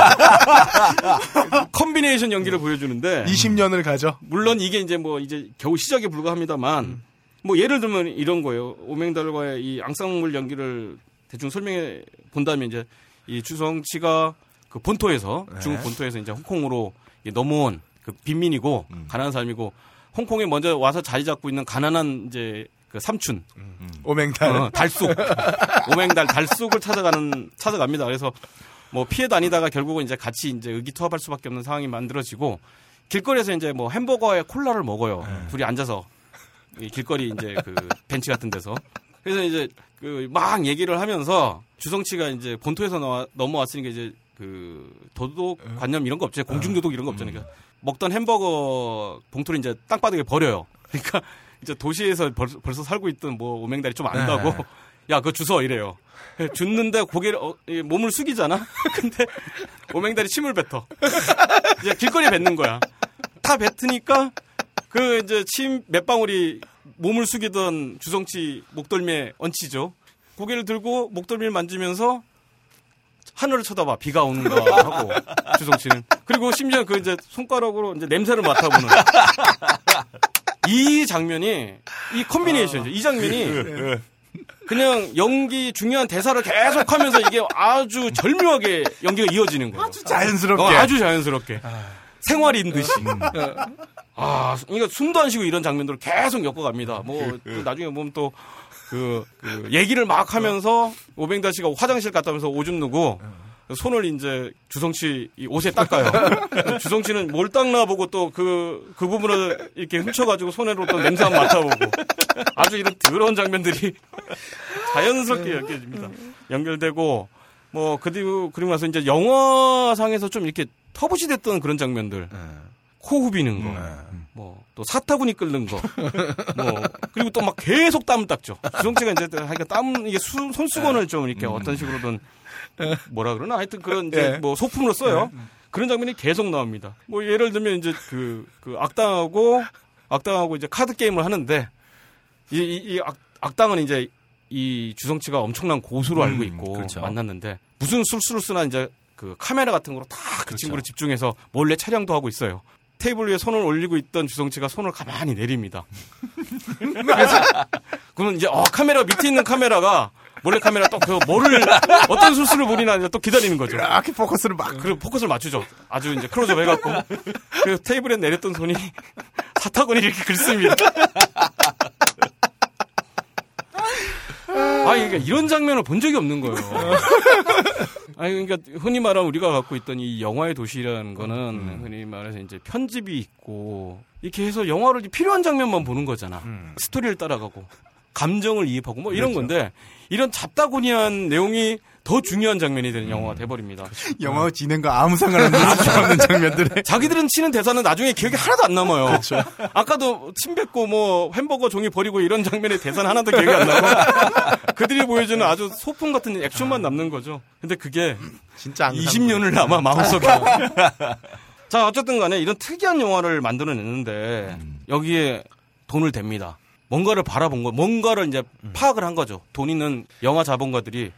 콤비네이션 연기를 보여주는데 20년을 가죠. 물론 이게 이제 뭐 이제 겨우 시작에 불과합니다만 뭐 예를 들면 이런 거예요. 오맹달과의 이 앙상블 연기를 대충 설명해 본다면 이제 이 주성치가 그 본토에서 중국 본토에서 이제 홍콩으로 이 넘어온 그 빈민이고 음. 가난한 삶이고 홍콩에 먼저 와서 자리 잡고 있는 가난한 이제 그 삼촌 오맹달. 어, 달쑥 오맹달 달쑥을 찾아가는 찾아갑니다. 그래서 뭐 피해 다니다가 결국은 이제 같이 이제 의기투합할 수밖에 없는 상황이 만들어지고 길거리에서 이제 뭐 햄버거에 콜라를 먹어요. 둘이 앉아서 이 길거리 이제 그 벤치 같은 데서. 그래서 이제 그 막 얘기를 하면서 주성치가 이제 본토에서 나와, 넘어왔으니까 이제 그 도덕 관념 이런 거 없죠. 공중도덕 이런 거 없잖아요. 그러니까 먹던 햄버거 봉투를 이제 땅바닥에 버려요. 그러니까 이제 도시에서 벌써, 벌써 살고 있던 뭐 오맹달이 좀 안다고 야 그거 주워 이래요. 줬는데 고개를 어, 이 몸을 숙이잖아. 근데 오맹달이 침을 뱉어. 이제 길거리에 뱉는 거야. 다 뱉으니까 그 이제 침 몇 방울이 몸을 숙이던 주성치 목덜미에 얹히죠. 고개를 들고 목덜미를 만지면서 하늘을 쳐다봐 비가 오는가 하고 주성치는 그리고 심지어 그 이제 손가락으로 이제 냄새를 맡아보는 이 장면이 이 컨비네이션이죠. 이 장면이 그냥 연기 중요한 대사를 계속 하면서 이게 아주 절묘하게 연기가 이어지는 거예요. 아주 자연스럽게. 아주 자연스럽게. 생활인 듯이. 예. 아, 그러니까 숨도 안 쉬고 이런 장면들을 계속 엮어갑니다. 뭐, 또 나중에 보면 또, 그, 그 얘기를 막 하면서 오뱅다 씨가 화장실 갔다 오면서 오줌 누고 손을 이제 주성치 이 옷에 닦아요. 주성치는 뭘 닦나 보고 또 그, 그 부분을 이렇게 훔쳐가지고 손으로 또 냄새 한번 맡아보고. 아주 이런 더러운 장면들이 자연스럽게 연결됩니다. 연결되고 뭐 그리고 그리고 나서 이제 영화상에서 좀 이렇게 터부시 됐던 그런 장면들. 코 후비는 거, 뭐또 사타구니 끓는 거, 뭐 그리고 또 막 계속 땀을 닦죠. 주성치가 이제 하니까 땀 이게 수, 손수건을 좀 이렇게 어떤 식으로든 뭐라 그러나 하여튼 그런 이제 예. 뭐 소품으로 써요. 그런 장면이 계속 나옵니다. 뭐 예를 들면 이제 그, 그 악당하고 악당하고 이제 카드 게임을 하는데 이, 이, 이 악, 악당은 이제 이 주성치가 엄청난 고수로 알고 있고 그렇죠. 만났는데 무슨 술수를 쓰나 이제 그 카메라 같은 거로 다그 친구를 집중해서 몰래 촬영도 하고 있어요. 테이블 위에 손을 올리고 있던 주성치가 손을 가만히 내립니다. 그래서 그러면 이제 어 카메라 밑에 있는 카메라가 몰래 카메라 또그 뭐를 어떤 술수를 부리나 또 기다리는 거죠. 이렇게 포커스를 막. 그리고 포커스를 맞추죠. 아주 이제 클로즈업 해갖고. 그 테이블에 내렸던 손이 사타구니 이렇게 긁습니다. 아, 그러니까 이런 장면을 본 적이 없는 거예요. 아니, 그러니까 흔히 말하면 우리가 갖고 있던 이 영화의 도시라는 거는 흔히 말해서 이제 편집이 있고 이렇게 해서 영화를 필요한 장면만 보는 거잖아. 스토리를 따라가고 감정을 이입하고 뭐 이런 건데 이런 잡다구니한 내용이 더 중요한 장면이 되는 영화가 돼버립니다. 영화 진행과 아무 상관없는 없는 장면들에. 자기들은 치는 대사는 나중에 기억이 하나도 안 남아요. 아까도 침 뱉고 뭐 햄버거 종이 버리고 이런 장면의 대사는 하나도 기억이 안 나고 그들이 보여주는 아주 소품 같은 액션만 남는 거죠. 근데 그게 진짜 안 20년을 남아 마음속에. 자, 어쨌든 간에 이런 특이한 영화를 만들어냈는데 여기에 돈을 댑니다. 뭔가를 바라본 거, 뭔가를 이제 파악을 한 거죠. 돈 있는 영화 자본가들이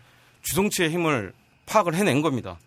주성치의 힘을 파악을 해낸 겁니다.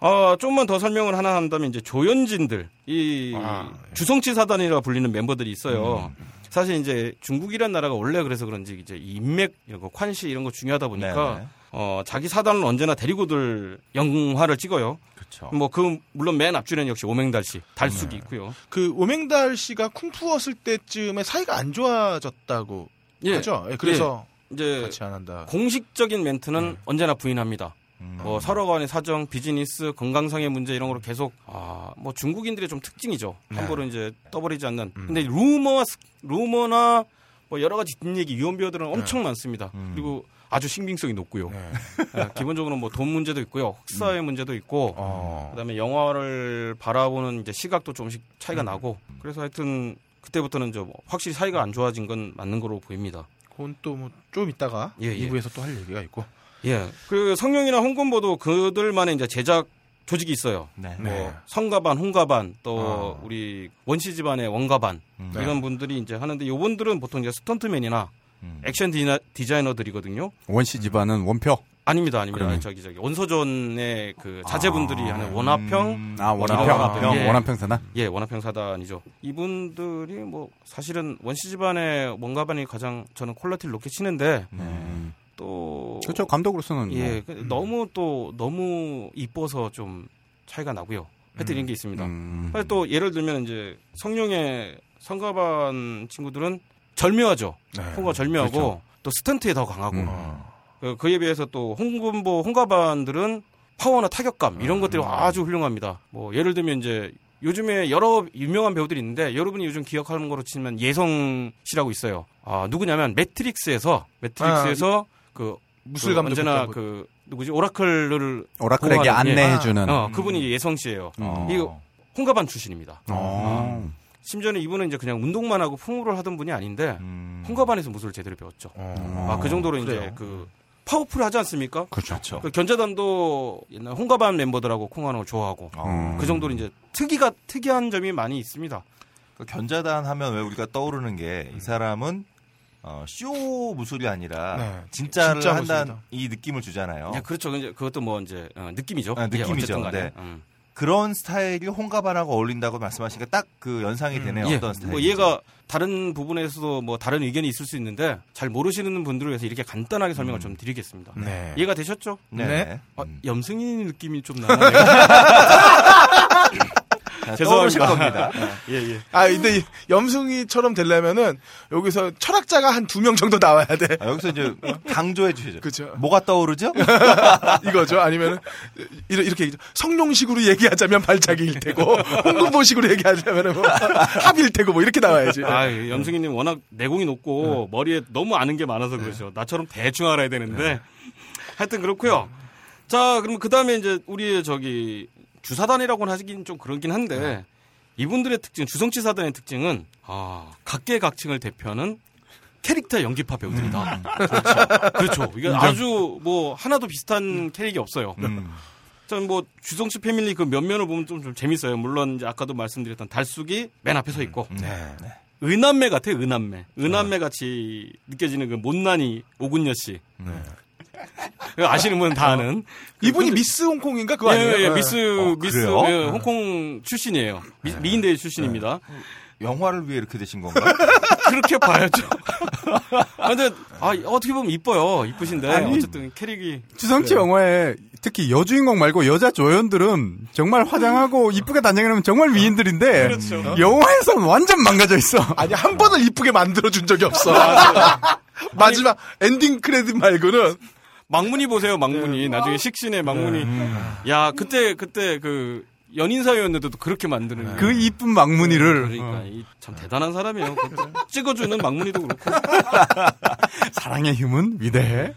어, 좀만 더 설명을 하나 한다면 이제 조연진들, 이 아, 주성치 사단이라 불리는 멤버들이 있어요. 사실 이제 중국이란 나라가 원래 그래서 그런지 이제 이 인맥 이런 거 관시 이런 거 중요하다 보니까 네네. 어 자기 사단은 언제나 데리고들 영화를 찍어요. 그렇죠. 뭐 그 물론 맨 앞줄에는 역시 오맹달 씨, 달숙이 있고요. 그 오맹달 씨가 쿵푸었을 때쯤에 사이가 안 좋아졌다고 예. 하죠. 예, 그래서 이제 같이 안 한다. 공식적인 멘트는 언제나 부인합니다. 음. 뭐 서로 간의 사정, 비즈니스, 건강상의 문제 이런 거로 계속 아, 뭐 중국인들의 좀 특징이죠. 함부로 이제 떠버리지 않는. 근데 루머 루머나 뭐 여러 가지 뒷얘기 유언비어들은 엄청 많습니다. 그리고 아주 신빙성이 높고요. 네. 예, 기본적으로 뭐 돈 문제도 있고요. 흑사의 문제도 있고 어. 그다음에 영화를 바라보는 이제 시각도 조금씩 차이가 나고 그래서 하여튼 그때부터는 저 확실히 사이가 안 좋아진 건 맞는 거로 보입니다. 그건 또 뭐좀 이따가 예, 예. 2부에서 또 할 얘기가 있고. 예. 그 성룡이나 홍금보도 그들만의 이제 제작 조직이 있어요. 네. 네. 뭐 성가반, 홍가반, 또 어. 우리 원시 집안의 원가반 음. 이런 분들이 이제 하는데 요분들은 보통 이제 스턴트맨이나 음. 액션 디나, 디자이너들이거든요. 원씨 집안은 원표. 아닙니다, 아닙니다. 그러면. 저기 저기 원소전의 그 자제분들이 아. 하는 원화평, 음. 아, 원화평. 원화평. 예. 원화평 사단. 예, 원화평 사단이죠. 이분들이 뭐 사실은 원시 집안의 원가반이 가장 저는 quality를 높게 치는데 음. 또 그렇죠. 감독으로서는. 예, 뭐. 그 너무 또 너무 이뻐서 좀 차이가 나고요. 하여튼 이런 게 있습니다. 음. 사실 또 예를 들면 이제 성룡의 성가반 친구들은 절묘하죠. 네. 홍가 절묘하고 그렇죠. 또 스턴트에 더 강하고 음. 어. 그, 그에 비해서 또 홍군보 홍가반들은 파워나 타격감 이런 것들이 아주 훌륭합니다. 뭐 예를 들면 이제 요즘에 여러 유명한 배우들이 있는데 여러분이 요즘 기억하는 거로 치면 예성 씨라고 있어요. 아 누구냐면 매트릭스에서 매트릭스에서 그 무술 그 감독 언제나 분. 그 누구지 오라클을 오라클에게 예. 안내해주는. 어 그분이 예성 씨예요. 어. 이거 홍가반 출신입니다. 어. 심지어는 이분은 이제 그냥 운동만 하고 풍우를 하던 분이 아닌데 음. 홍가반에서 무술을 제대로 배웠죠. 어. 아그 정도로 이제 그래요. 그 파워풀하지 않습니까? 그렇죠. 그 견자단도 옛날 홍가반 멤버들하고 콩하는 걸 좋아하고 음. 그 정도로 이제 특이가 특이한 점이 많이 있습니다. 그 견자단 하면 왜 우리가 떠오르는 게 이 사람은 어, 쇼 무술이 아니라 네. 진짜를 진짜 한다는 무술이다. 이 느낌을 주잖아요. 예, 그렇죠. 이제 그것도 뭐 이제 어, 느낌이죠. 아, 예, 느낌이죠. 어쨌든 간에. 네. 음. 그런 스타일이 홍가반하고 어울린다고 말씀하시니까 딱 그 연상이 되네요. 예, 어떤 스타일? 뭐 얘가 다른 부분에서도 뭐 다른 의견이 있을 수 있는데 잘 모르시는 분들을 위해서 이렇게 간단하게 설명을 좀 드리겠습니다. 네. 이해가 되셨죠? 네. 네. 아, 음. 염승인 느낌이 좀 나네요. 자, 죄송합니다. 겁니다. 예, 예. 아, 근데 이 염승이처럼 되려면은 여기서 철학자가 한 두 명 정도 나와야 돼. 아, 여기서 이제 강조해 주시죠. 그쵸. 뭐가 떠오르죠? 이거죠. 아니면은 이렇게, 이렇게 얘기죠. 성룡식으로 얘기하자면 발작일 테고 홍금보식으로 얘기하자면 뭐 합일 테고 뭐 이렇게 나와야지. 아, 염승희님 워낙 내공이 높고 머리에 너무 아는 게 많아서 그러죠. 나처럼 대충 알아야 되는데 하여튼 그렇고요. 자, 그럼 그 다음에 이제 우리의 저기 주사단이라고는 하긴 좀 그러긴 한데 이분들의 특징, 주성치 사단의 특징은 아, 각계각층을 대표하는 캐릭터 연기파 배우들이다. 그렇죠. 그렇죠. 이게 아주 뭐 하나도 비슷한 캐릭이 없어요. 음. 전뭐 주성치 패밀리 그 면면을 보면 좀, 좀 재밌어요. 물론 이제 아까도 말씀드렸던 달숙이 맨 앞에 서 있고 네. 은한매 같아 요 은한매. 은한매 같이 느껴지는 그 못난이 오군여 씨. 그 아시는 분은 다 아는. 이분이 미스 홍콩인가 그거 예, 아니에요? 예, 예, 네. 미스 미스 그래요? 예, 홍콩 출신이에요. 미, 미인대회 출신입니다. 영화를 위해 이렇게 되신 건가? 그렇게 봐야죠. 아, 근데 아 어떻게 보면 이뻐요. 이쁘신데 아니, 어쨌든 캐릭이 주성치 영화에 특히 여주인공 말고 여자 조연들은 정말 화장하고 이쁘게 단장해놓으면 정말 미인들인데 그렇죠. 영화에서는 완전 망가져 있어. 아니 한 번을 이쁘게 만들어 준 적이 없어. 마지막 ending credit 말고는 막문위 보세요. 막문위 나중에 식신의 막문위. 야 그때 그때 그 연인 사이였는데도 그렇게 만드는. 그 이쁜 막문위를 그러니까 이참 대단한 사람이에요. 찍어주는 막문위도 그렇고. 사랑의 힘은 위대해.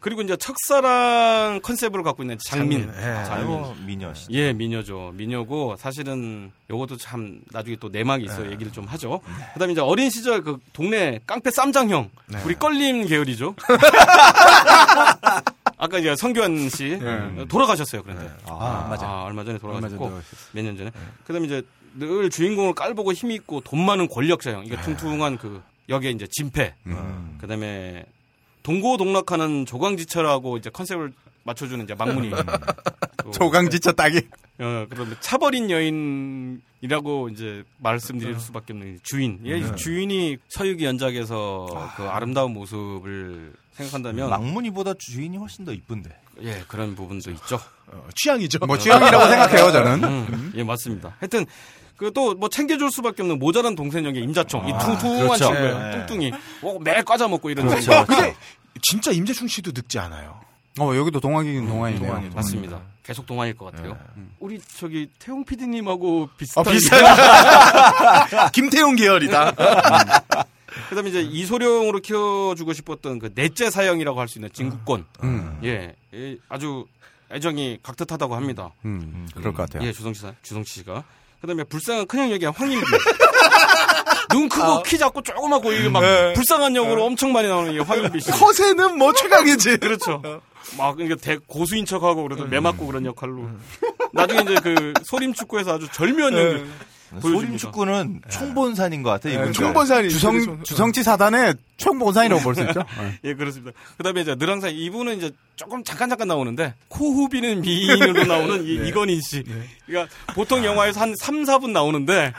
그리고 이제 첫사랑 컨셉으로 갖고 있는 장민. 장민, 예. 장민. 아유, 미녀 씨. 예, 미녀죠. 미녀고 사실은 요것도 참 나중에 또 내막이 있어 얘기를 좀 하죠. 그다음에 이제 어린 시절 그 동네 깡패 쌈장형 우리 껄림 계열이죠. 아까 이제 성교환 씨 돌아가셨어요. 그런데 아, 맞아. 아, 얼마 전에 돌아가셨고 몇 년 전에. 그다음에 이제 늘 주인공을 깔보고 힘 있고 돈 많은 권력자형. 이게 퉁퉁한 그 역에 이제 진패. 그다음에 동고동락하는 조광지철하고 이제 컨셉을 맞춰주는 이제 막문이. 또 조강지처 딱이. 어, 그러면 차버린 여인이라고 이제 말씀드릴 수밖에 없는 주인. 예, 주인이 서유기 연작에서 그 아름다운 모습을 생각한다면 망문이보다 주인이 훨씬 더 이쁜데. 예, 그런 부분도 있죠. 어, 취향이죠. 뭐 취향이라고 생각해요 저는. 음, 예, 맞습니다. 하여튼 그또뭐 챙겨줄 수밖에 없는 모자란 동생 역의 임자총. 이 퉁퉁한 그렇죠. 친구예요. 네. 뚱뚱이. 뭐 매일 과자 먹고 이런 그렇죠. 친구. 근데 진짜 임재춘 씨도 늙지 않아요. 어 여기도 동학이긴 동학이네요. 동학이죠. 맞습니다. 계속 동안일 것 같아요. 우리 저기 태용 PD님하고 아, 비슷한. 비슷한. 김태용 계열이다. 그다음에 이제 이소룡으로 키워주고 싶었던 그 넷째 사형이라고 할 수 있는 진국권. 음, 예, 예, 아주 애정이 각듯하다고 합니다. 음, 그럴 것 같아요. 예, 주성치 사- 주성치 씨가. 그다음에 불쌍한 큰형 얘기한 황인규. 눈 크고 키 작고 조그맣고 이게 막 네. 불쌍한 역으로 엄청 많이 나오는 이 황인규 씨. 허세는 뭐 최강이지. 그렇죠. 막 이게 대 고수인 척하고 그래도 매 맞고 그런 역할로. 나중에 이제 그 소림 축구에서 아주 절묘한 연기. 보여줍니다. 소림 축구는 총본산인 것 같아요. 네. 총본산이 주성 주성치 사단의 총본산이라고 볼 수 있죠. 네. 예, 그렇습니다. 그 다음에 이제 늘 항상 이분은 이제 조금 잠깐 잠깐 나오는데 코후비는 미인으로 나오는 이, 이건인 씨. 그러니까 보통 영화에서 한 3, 4분 나오는데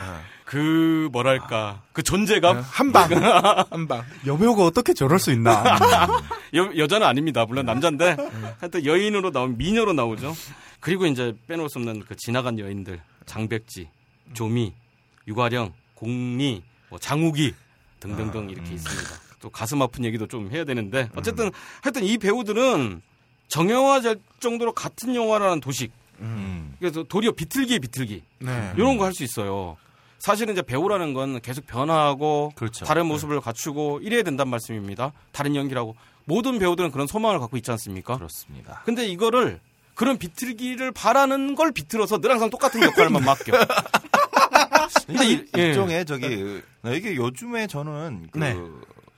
그 뭐랄까 그 존재감 한방. 한방. 여배우가 어떻게 저럴 수 있나? 여, 여자는 아닙니다. 물론 남자인데 하여튼 여인으로 나온 미녀로 나오죠. 그리고 이제 빼놓을 수 없는 그 지나간 여인들 장백지, 조미, 유가령, 공리, 뭐 장욱이 등등등 이렇게 있습니다. 또 가슴 아픈 얘기도 좀 해야 되는데 어쨌든 하여튼 이 배우들은 정형화될 정도로 같은 영화라는 도식 음. 그래서 도리어 비틀기의 비틀기 네. 이런 거 할 수 있어요. 사실은 이제 배우라는 건 계속 변화하고 그렇죠. 다른 모습을 갖추고 이래야 된단 말씀입니다. 다른 연기라고 모든 배우들은 그런 소망을 갖고 있지 않습니까? 그렇습니다. 근데 이거를 그런 비틀기를 바라는 걸 비틀어서 늘 항상 똑같은 역할만 맡겨. 근데 이- 예. 일종의 저기 이게 요즘에 저는 그 네.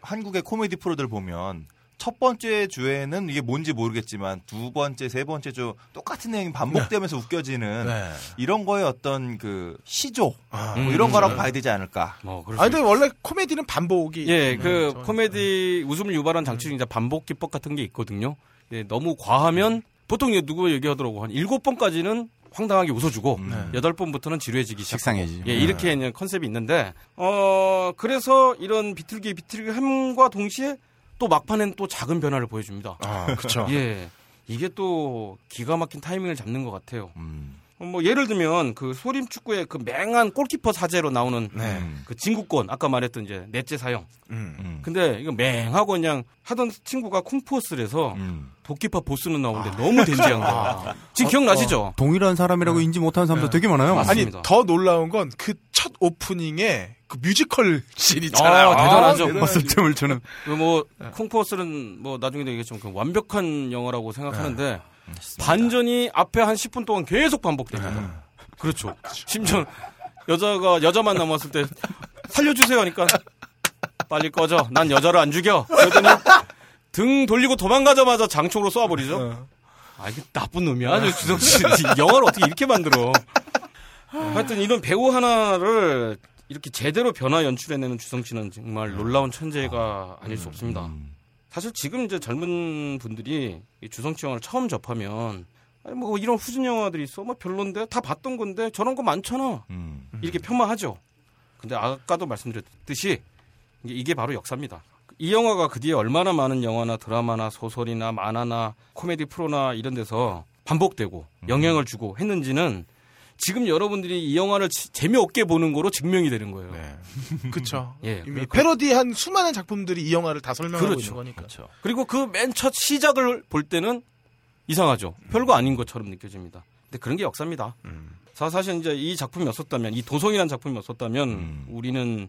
한국의 코미디 프로들 보면 첫 번째 주에는 이게 뭔지 모르겠지만 두 번째, 세 번째 주 똑같은 내용이 반복되면서 웃겨지는 네. 이런 거에 어떤 그 시조 아, 뭐 음, 이런 거라고 음. 봐야 되지 않을까. 뭐 그럴 아수 근데 원래 코미디는 반복이 예, 그 음, 코미디 웃음을 유발한 장치 이제 반복 기법 같은 게 있거든요. 예, 너무 과하면 보통 이제 누구 얘기하더라고 한 일곱 번까지는 황당하게 웃어주고 음. 여덟 번부터는 지루해지기 시작. 식상해지. 예, 이렇게 이제 컨셉이 있는데 어 그래서 이런 비틀기 비틀기 함과 동시에 또 막판엔 또 작은 변화를 보여줍니다. 아 그렇죠. 예, 이게 또 기가 막힌 타이밍을 잡는 것 같아요. 음. 어, 뭐 예를 들면 그 소림 축구의 그 맹한 골키퍼 사제로 나오는 네. 음. 그 진구권 아까 말했던 이제 넷째 사형. 음. 음. 근데 이거 맹하고 그냥 하던 친구가 쿵푸 허슬에서 음. 도끼파 보스는 나오는데 너무 dandy한 거야. 지금 기억나시죠? 동일한 사람이라고 인지 못하는 사람도 되게 많아요. 맞습니다. 아니. 더 놀라운 건 그 첫 오프닝에 그 뮤지컬 씬 있잖아요. 아, 대단하죠. 대단하죠. 버스점을 주는 그뭐 쿵푸스는 뭐 나중에도 얘기했지만 그 완벽한 영화라고 생각하는데 반전이 앞에 한 10분 동안 계속 반복됩니다. 그렇죠. 심지어 여자가 여자만 남았을 때 살려주세요 하니까 빨리 꺼져. 난 여자를 안 죽여. 그러더니 등 돌리고 도망가자마자 장총으로 쏘아버리죠. 아, 이게 나쁜 놈이야. 아주 주성 씨. 영화를 어떻게 이렇게 만들어. 하여튼 이런 배우 하나를 이렇게 제대로 변화 연출해내는 주성 씨는 정말 놀라운 천재가 아 닐 수 없습니다. 음. 사실 지금 이제 젊은 분들이 이 주성치 영화를 처음 접하면 아니 뭐 이런 후진 영화들이 있어 뭐 별론데 다 봤던 건데 저런 거 많잖아 음. 이렇게 폄하하죠. 근데 아까도 말씀드렸듯이 이게, 이게 바로 역사입니다. 이 영화가 그 뒤에 얼마나 많은 영화나 드라마나 소설이나 만화나 코미디 프로나 이런 데서 반복되고 영향을 주고 했는지는 지금 여러분들이 이 영화를 지- 재미없게 보는 거로 증명이 되는 거예요. 네. 그쵸. 예. 이미 그- 패러디한 수많은 작품들이 이 영화를 다 설명하고 그렇죠. 있는 거니까. 그렇죠. 그리고 그 맨 첫 시작을 볼 때는 이상하죠. 별거 아닌 것처럼 느껴집니다. 근데 그런 게 역사입니다. 음. 사- 사실 이제 이 작품이 없었다면, 이 도성이라는 작품이 없었다면, 음. 우리는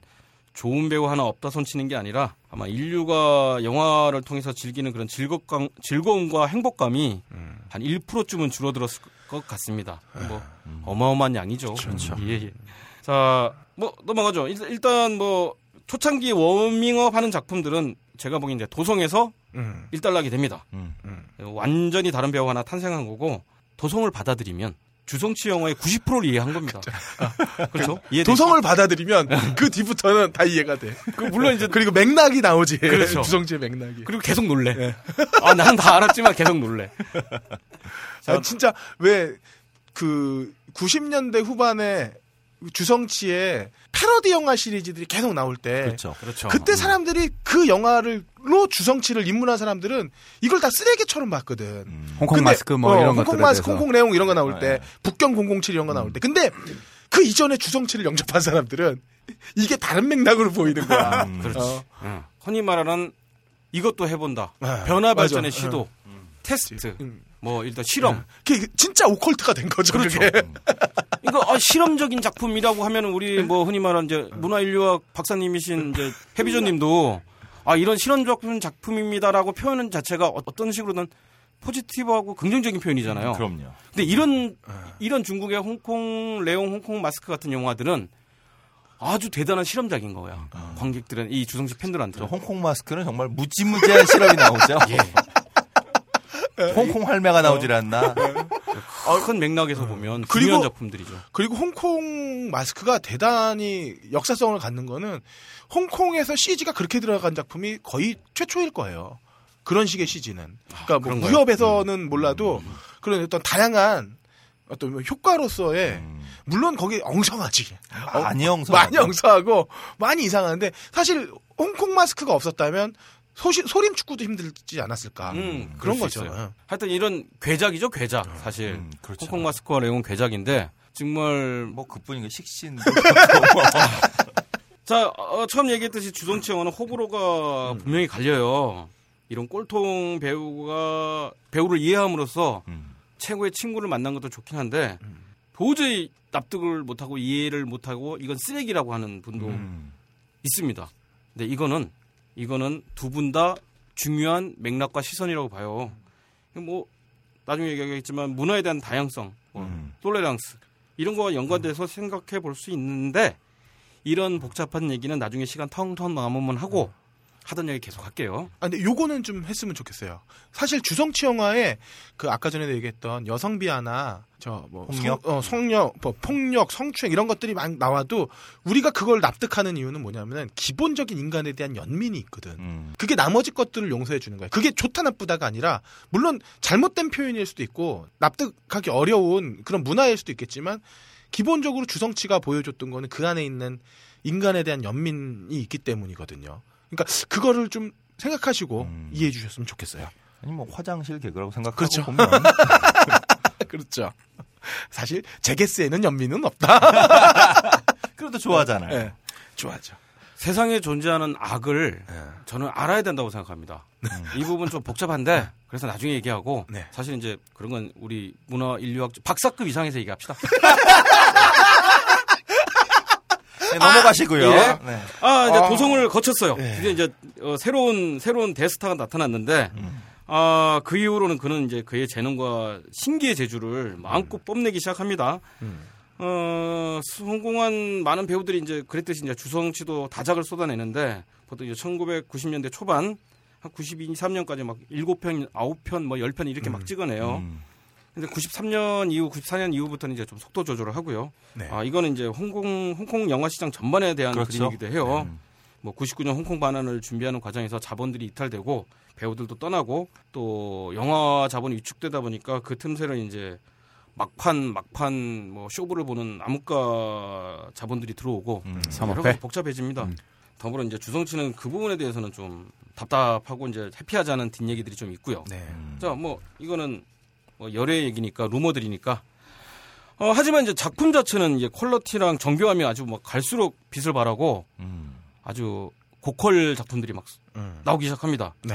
좋은 배우 하나 없다 손치는 게 아니라 아마 인류가 영화를 통해서 즐기는 그런 즐겁감, 즐거움과 행복감이 음. 한 1%쯤은 줄어들었을 것 같습니다. 뭐 어마어마한 양이죠. 그렇죠. 예, 예. 자, 뭐 넘어가죠. 일- 일단 뭐 초창기 워밍업 하는 작품들은 제가 보기엔 이제 도성에서 음. 일단락이 됩니다. 음. 완전히 다른 배우가 하나 탄생한 거고 도성을 받아들이면 주성치 영화의 90%를 이해한 겁니다. 그렇죠? 이해되죠? 도성을 받아들이면 그 뒤부터는 다 이해가 돼. 그 물론 이제 그리고 맥락이 나오지. 그렇죠. 주성치의 맥락이. 그리고 계속 놀래. 아, 난 다 알았지만 계속 놀래. 아, 진짜 왜 그 90년대 후반에 주성치의 패러디 영화 시리즈들이 계속 나올 때 그렇죠. 그렇죠. 그때 사람들이 그 영화를로 주성치를 입문한 사람들은 이걸 다 쓰레기처럼 봤거든. 음. 홍콩 근데, 마스크 뭐 어, 이런 홍콩 마스크, 대해서 홍콩 레옹 이런 거 나올 네. 때, 북경 007 이런 거 나올 때. 근데 그 이전에 주성치를 영접한 사람들은 이게 다른 맥락으로 보이는 거야. 음. 그렇지. 어. 응. 흔히 말하는 이것도 해본다. 아, 변화. 발전의 시도, 테스트, 음. 뭐 일단 실험. 그게 진짜 오컬트가 된 거죠. 그렇죠. 그게. 이거 아, 실험적인 작품이라고 하면 우리 뭐 흔히 말하는 이제 문화인류학 박사님이신 이제 해비조님도 아 이런 실험적인 작품입니다라고 표현은 자체가 어- 어떤 식으로든 포지티브하고 긍정적인 표현이잖아요. 그럼요. 근데 이런 이런 중국의 홍콩 레옹 홍콩 마스크 같은 영화들은 아주 대단한 실험작인 거야. 관객들은 이 주성식 저 팬들한테. 홍콩 마스크는 정말 무지무지한 실험이 나오죠. 예. 홍콩 할매가 나오질 않나. 큰 맥락에서 보면 그리고- 중요한 작품들이죠. 그리고 홍콩 마스크가 대단히 역사성을 갖는 거는 홍콩에서 CG가 그렇게 들어간 작품이 거의 최초일 거예요. 그런 식의 CG는. 그러니까 뭐 그런가요? 무협에서는 몰라도 그런 어떤 다양한 어떤 뭐 효과로서의 음. 물론 거기 엉성하지. 어, 많이 엉성하죠. 많이 엉성하고 많이 이상한데 사실 홍콩 마스크가 없었다면 소시, 소림 축구도 힘들지 않았을까. 음, 그런 그럴 수 거죠. 있어요. 하여튼 이런 괴작이죠, 괴작. 사실 음, 그렇죠. 홍콩 마스크와 레옹 괴작인데 정말 뭐 그뿐인 게 식신. 자 어, 처음 얘기했듯이 주성치 영화는 호불호가 분명히 갈려요. 이런 꼴통 배우가 배우를 이해함으로써 음. 최고의 친구를 만난 것도 좋긴 한데 음. 도저히 납득을 못하고 이해를 못하고 이건 쓰레기라고 하는 분도 음. 있습니다. 근데 이거는 이거는 두 분 다 중요한 맥락과 시선이라고 봐요. 뭐 나중에 얘기하겠지만 문화에 대한 다양성, 뭐 음. 톨레랑스 이런 거와 연관돼서 생각해 볼 수 있는데 이런 복잡한 얘기는 나중에 시간 텅텅 남으면 하고 하던 얘기 계속 할게요. 아, 근데 요거는 좀 했으면 좋겠어요. 사실 주성치 영화에 그 아까 전에 얘기했던 여성 비하나 저뭐 폭력? 성, 어, 성력, 뭐 폭력, 성추행 이런 것들이 막 나와도 우리가 그걸 납득하는 이유는 뭐냐면은 기본적인 인간에 대한 연민이 있거든. 음. 그게 나머지 것들을 용서해 주는 거야. 그게 좋다 나쁘다가 아니라 물론 잘못된 표현일 수도 있고 납득하기 어려운 그런 문화일 수도 있겠지만 기본적으로 주성치가 보여줬던 거는 그 안에 있는 인간에 대한 연민이 있기 때문이거든요. 그러니까 그거를 좀 생각하시고 음. 이해해 주셨으면 좋겠어요. 아니 뭐 화장실 개그라고 생각하고 그렇죠. 보면 그렇죠. 사실 제게스에는 연민은 없다. 그래도 좋아하잖아요. 예. 좋아하죠. 세상에 존재하는 악을 예. 저는 알아야 된다고 생각합니다. 이 부분 좀 복잡한데 그래서 나중에 얘기하고 네. 사실 이제 그런 건 우리 문화 인류학 박사급 이상에서 얘기합시다. 네, 넘어가시고요. 예. 네. 아 이제 아. 도성을 거쳤어요. 예. 이제 이제 어, 새로운 새로운 대스타가 나타났는데 음. 아그 이후로는 그는 이제 그의 재능과 신기의 재주를 마음껏 뽐내기 시작합니다. 음. 어 성공한 많은 배우들이 이제 그랬듯이 이제 주성치도 다작을 쏟아내는데 보통 이제 1990년대 초반 한 92, 3년까지 막 7편, 9편, 뭐 10편 이렇게 막 찍어내요. 음. 근데 93년 이후, 94년 이후부터는 이제 좀 속도 조절을 하고요. 네. 아, 이거는 이제 홍콩, 홍콩 영화 시장 전반에 대한 그렇죠. 그림이기도 해요. 음. 뭐 99년 홍콩 반환을 준비하는 과정에서 자본들이 이탈되고 배우들도 떠나고 또 영화 자본이 위축되다 보니까 그 틈새로 이제 막판 막판 뭐 쇼부를 보는 암흑가 자본들이 들어오고 음. 여러. 가지 복잡해집니다. 더불어 이제 주성치는 그 부분에 대해서는 좀 답답하고 이제 해피하지 않은 뒷얘기들이 좀 있고요. 네. 음. 자, 뭐 이거는 뭐 열애 얘기니까 루머들이니까. 어, 하지만 이제 작품 자체는 이제 퀄러티랑 정교함이 아주 막 갈수록 빛을 발하고 음. 아주 고퀄 작품들이 막 음. 나오기 시작합니다. 네.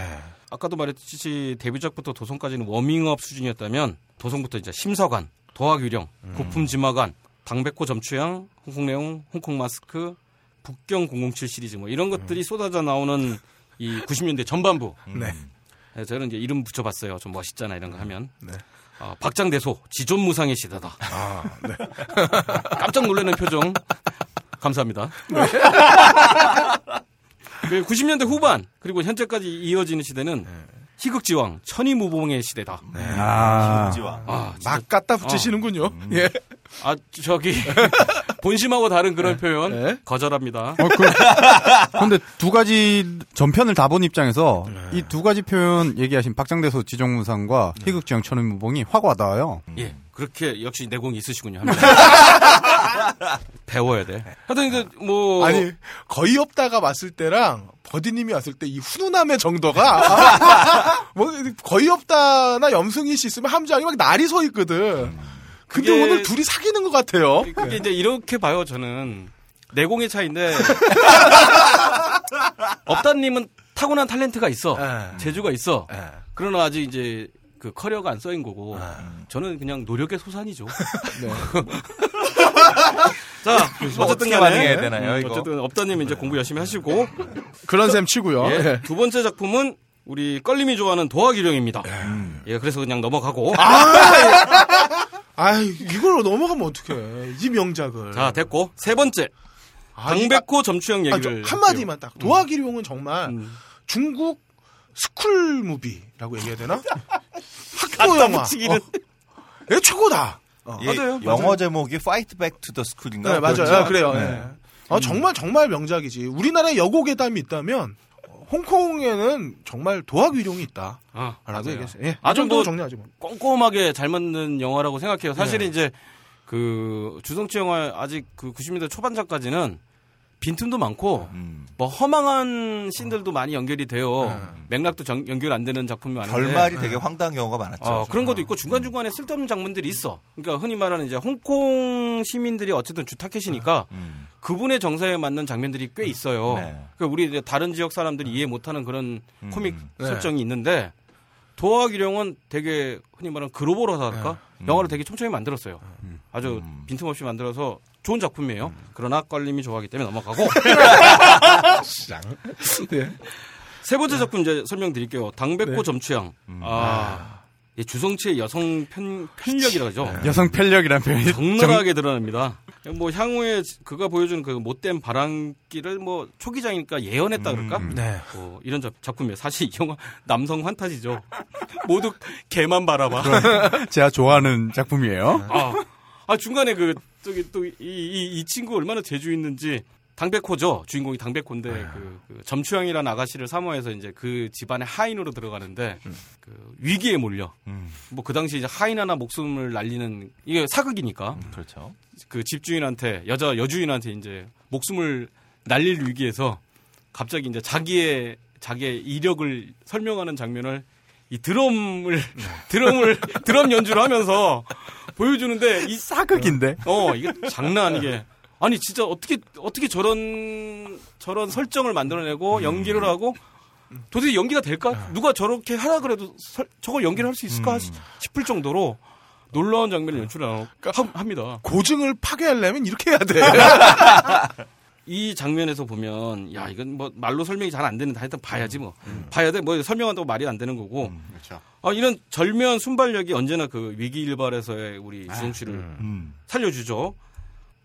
아까도 말했듯이 데뷔작부터 도성까지는 워밍업 수준이었다면 도성부터 이제 심사관, 도화규령, 고품지마관, 당백호 점추양, 홍콩내용, 홍콩 마스크, 북경 007 시리즈 뭐 이런 것들이 쏟아져 나오는 이 90년대 전반부. 네. 네, 저는 이제 이름 붙여봤어요. 좀 멋있잖아 이런 거 하면. 네. 아, 박장대소 지존무상의 시대다. 아, 네. 깜짝 놀라는 표정. 감사합니다. 그 90년대 후반 그리고 현재까지 이어지는 시대는 희극지왕 천이무봉의 시대다. 아, 지와. 아, 진짜 막 갖다 붙이시는군요. 예. 아 저기 본심하고 다른 그런 표현 네. 거절합니다. 어, 그, 근데 두 가지 전편을 다 본 입장에서 이 두 가지 표현 얘기하신 박장대소 지정무상과 희극지형 천은무봉이 확 와닿아요. 예, 그렇게 역시 내공이 있으시군요. 배워야 돼. 하여튼 이제 뭐 아니 거의 없다가 왔을 때랑 버디님이 왔을 때 이 훈훈함의 정도가 뭐 거의 없다나 염승희 씨 있으면 함장이 막 날이 서 있거든. 근데 그게- 오늘 둘이 사귀는 것 같아요. 그게 이제 이렇게 봐요. 저는 내공의 차인데 업다님은 타고난 탤런트가 있어, 예. 재주가 있어. 예. 그러나 아직 이제 그 커리어가 안 써인 거고 저는 그냥 노력의 소산이죠. 네. 자, 어떻게 어쨌든 반응해야 간에 되나요, 음, 이거? 어쨌든 업다님 이제 공부 열심히 하시고 그런 셈 치고요. 예, 예. 두 번째 작품은 우리 껄림이 좋아하는 도화기령입니다. 예, 그래서 그냥 넘어가고 아 이걸 넘어가면 어떡해. 이 명작을. 자 됐고 세 번째 아, 이- 강백호 점추형 아, 저 얘기를 한마디만 딱. 도학위룡은 정말 음. 중국 school movie라고 얘기해야 되나? 학교 영화. 어. 얘 최고다. 어. 예, 맞아요, 영어 제목이 Fight Back to the School인가? 네, 맞아요. 아, 그래요. 네. 예. 아, 정말 정말 명작이지. 우리나라에 여고괴담이 있다면 어, 홍콩에는 정말 도학위룡이 있다. 아, 라고 맞아요. 얘기했어요. 예. 아주 뭐- 정리하지 뭐. 꼼꼼하게 잘 만든 영화라고 생각해요. 사실은 네. 이제 그 주성치 영화 아직 그 90년대 초반작까지는 빈틈도 많고 음. 뭐 허망한 씬들도 많이 연결이 돼요. 네. 맥락도 정- 연결 안 되는 작품이 많은데 결말이 되게 황당한 경우가 많았죠. 어, 그런 것도 있고 중간 중간에 쓸데없는 장면들이 있어. 그러니까 흔히 말하는 이제 홍콩 시민들이 어쨌든 주 타켓이니까 음. 그분의 정서에 맞는 장면들이 꽤 있어요. 네. 그러니까 우리 이제 다른 지역 사람들이 이해 못하는 그런 음. 코믹 네. 설정이 있는데 도화기룡은 되게 흔히 말하는 글로벌하다 할까? 영화를 되게 촘촘히 만들었어요. 아주 음. 빈틈없이 만들어서 좋은 작품이에요. 그러나 껄림이 좋아하기 때문에 넘어가고. 네. 세 번째 작품 이제 설명드릴게요. 당백호 네. 점취향. 아, 이 주성치의 여성 편, 편력이라 하죠. 여성 편력이란 표현이 적나라하게 드러납니다. 뭐 향후에 그가 보여준 그 못된 바람기를 뭐 초기장이니까 예언했다 그럴까? 네. 뭐 이런 작- 작품이에요. 사실 이 영화 남성 환타지죠. 모두 개만 바라봐. 정- 제가 좋아하는 작품이에요. 아, 아 중간에 그 저기 또이이 친구 얼마나 재주 있는지 당백호죠. 주인공이 당백호인데 그, 그 점추형이라는 아가씨를 사모해서 이제 그 집안의 하인으로 들어가는데 그 위기에 몰려. 음, 뭐그 당시 이제 하인 하나 목숨을 날리는 이게 사극이니까 그렇죠. 그 집주인한테 여자 여주인한테 이제 목숨을 날릴 위기에서 갑자기 이제 자기의 자기의 이력을 설명하는 장면을 이 드럼을 드럼을 드럼 연주를 하면서 보여주는데 이 사극인데. 어 이게 장난 아니게 아니 진짜 어떻게 어떻게 저런 저런 설정을 만들어내고 연기를 하고 도대체 연기가 될까? 누가 저렇게 하라 그래도 설- 저걸 연기를 할 수 있을까 음. 싶을 정도로 놀라운 장면을 연출합니다. 고증을 파괴하려면 이렇게 해야 돼. 이 장면에서 보면 야 이건 뭐 말로 설명이 잘 안 되는데 하여튼 봐야지 뭐 봐야 돼 뭐 설명한다고 말이 안 되는 거고 그렇죠. 아 이런 절묘한 순발력이 언제나 그 위기 일발에서의 우리 주성 씨를 음. 살려주죠.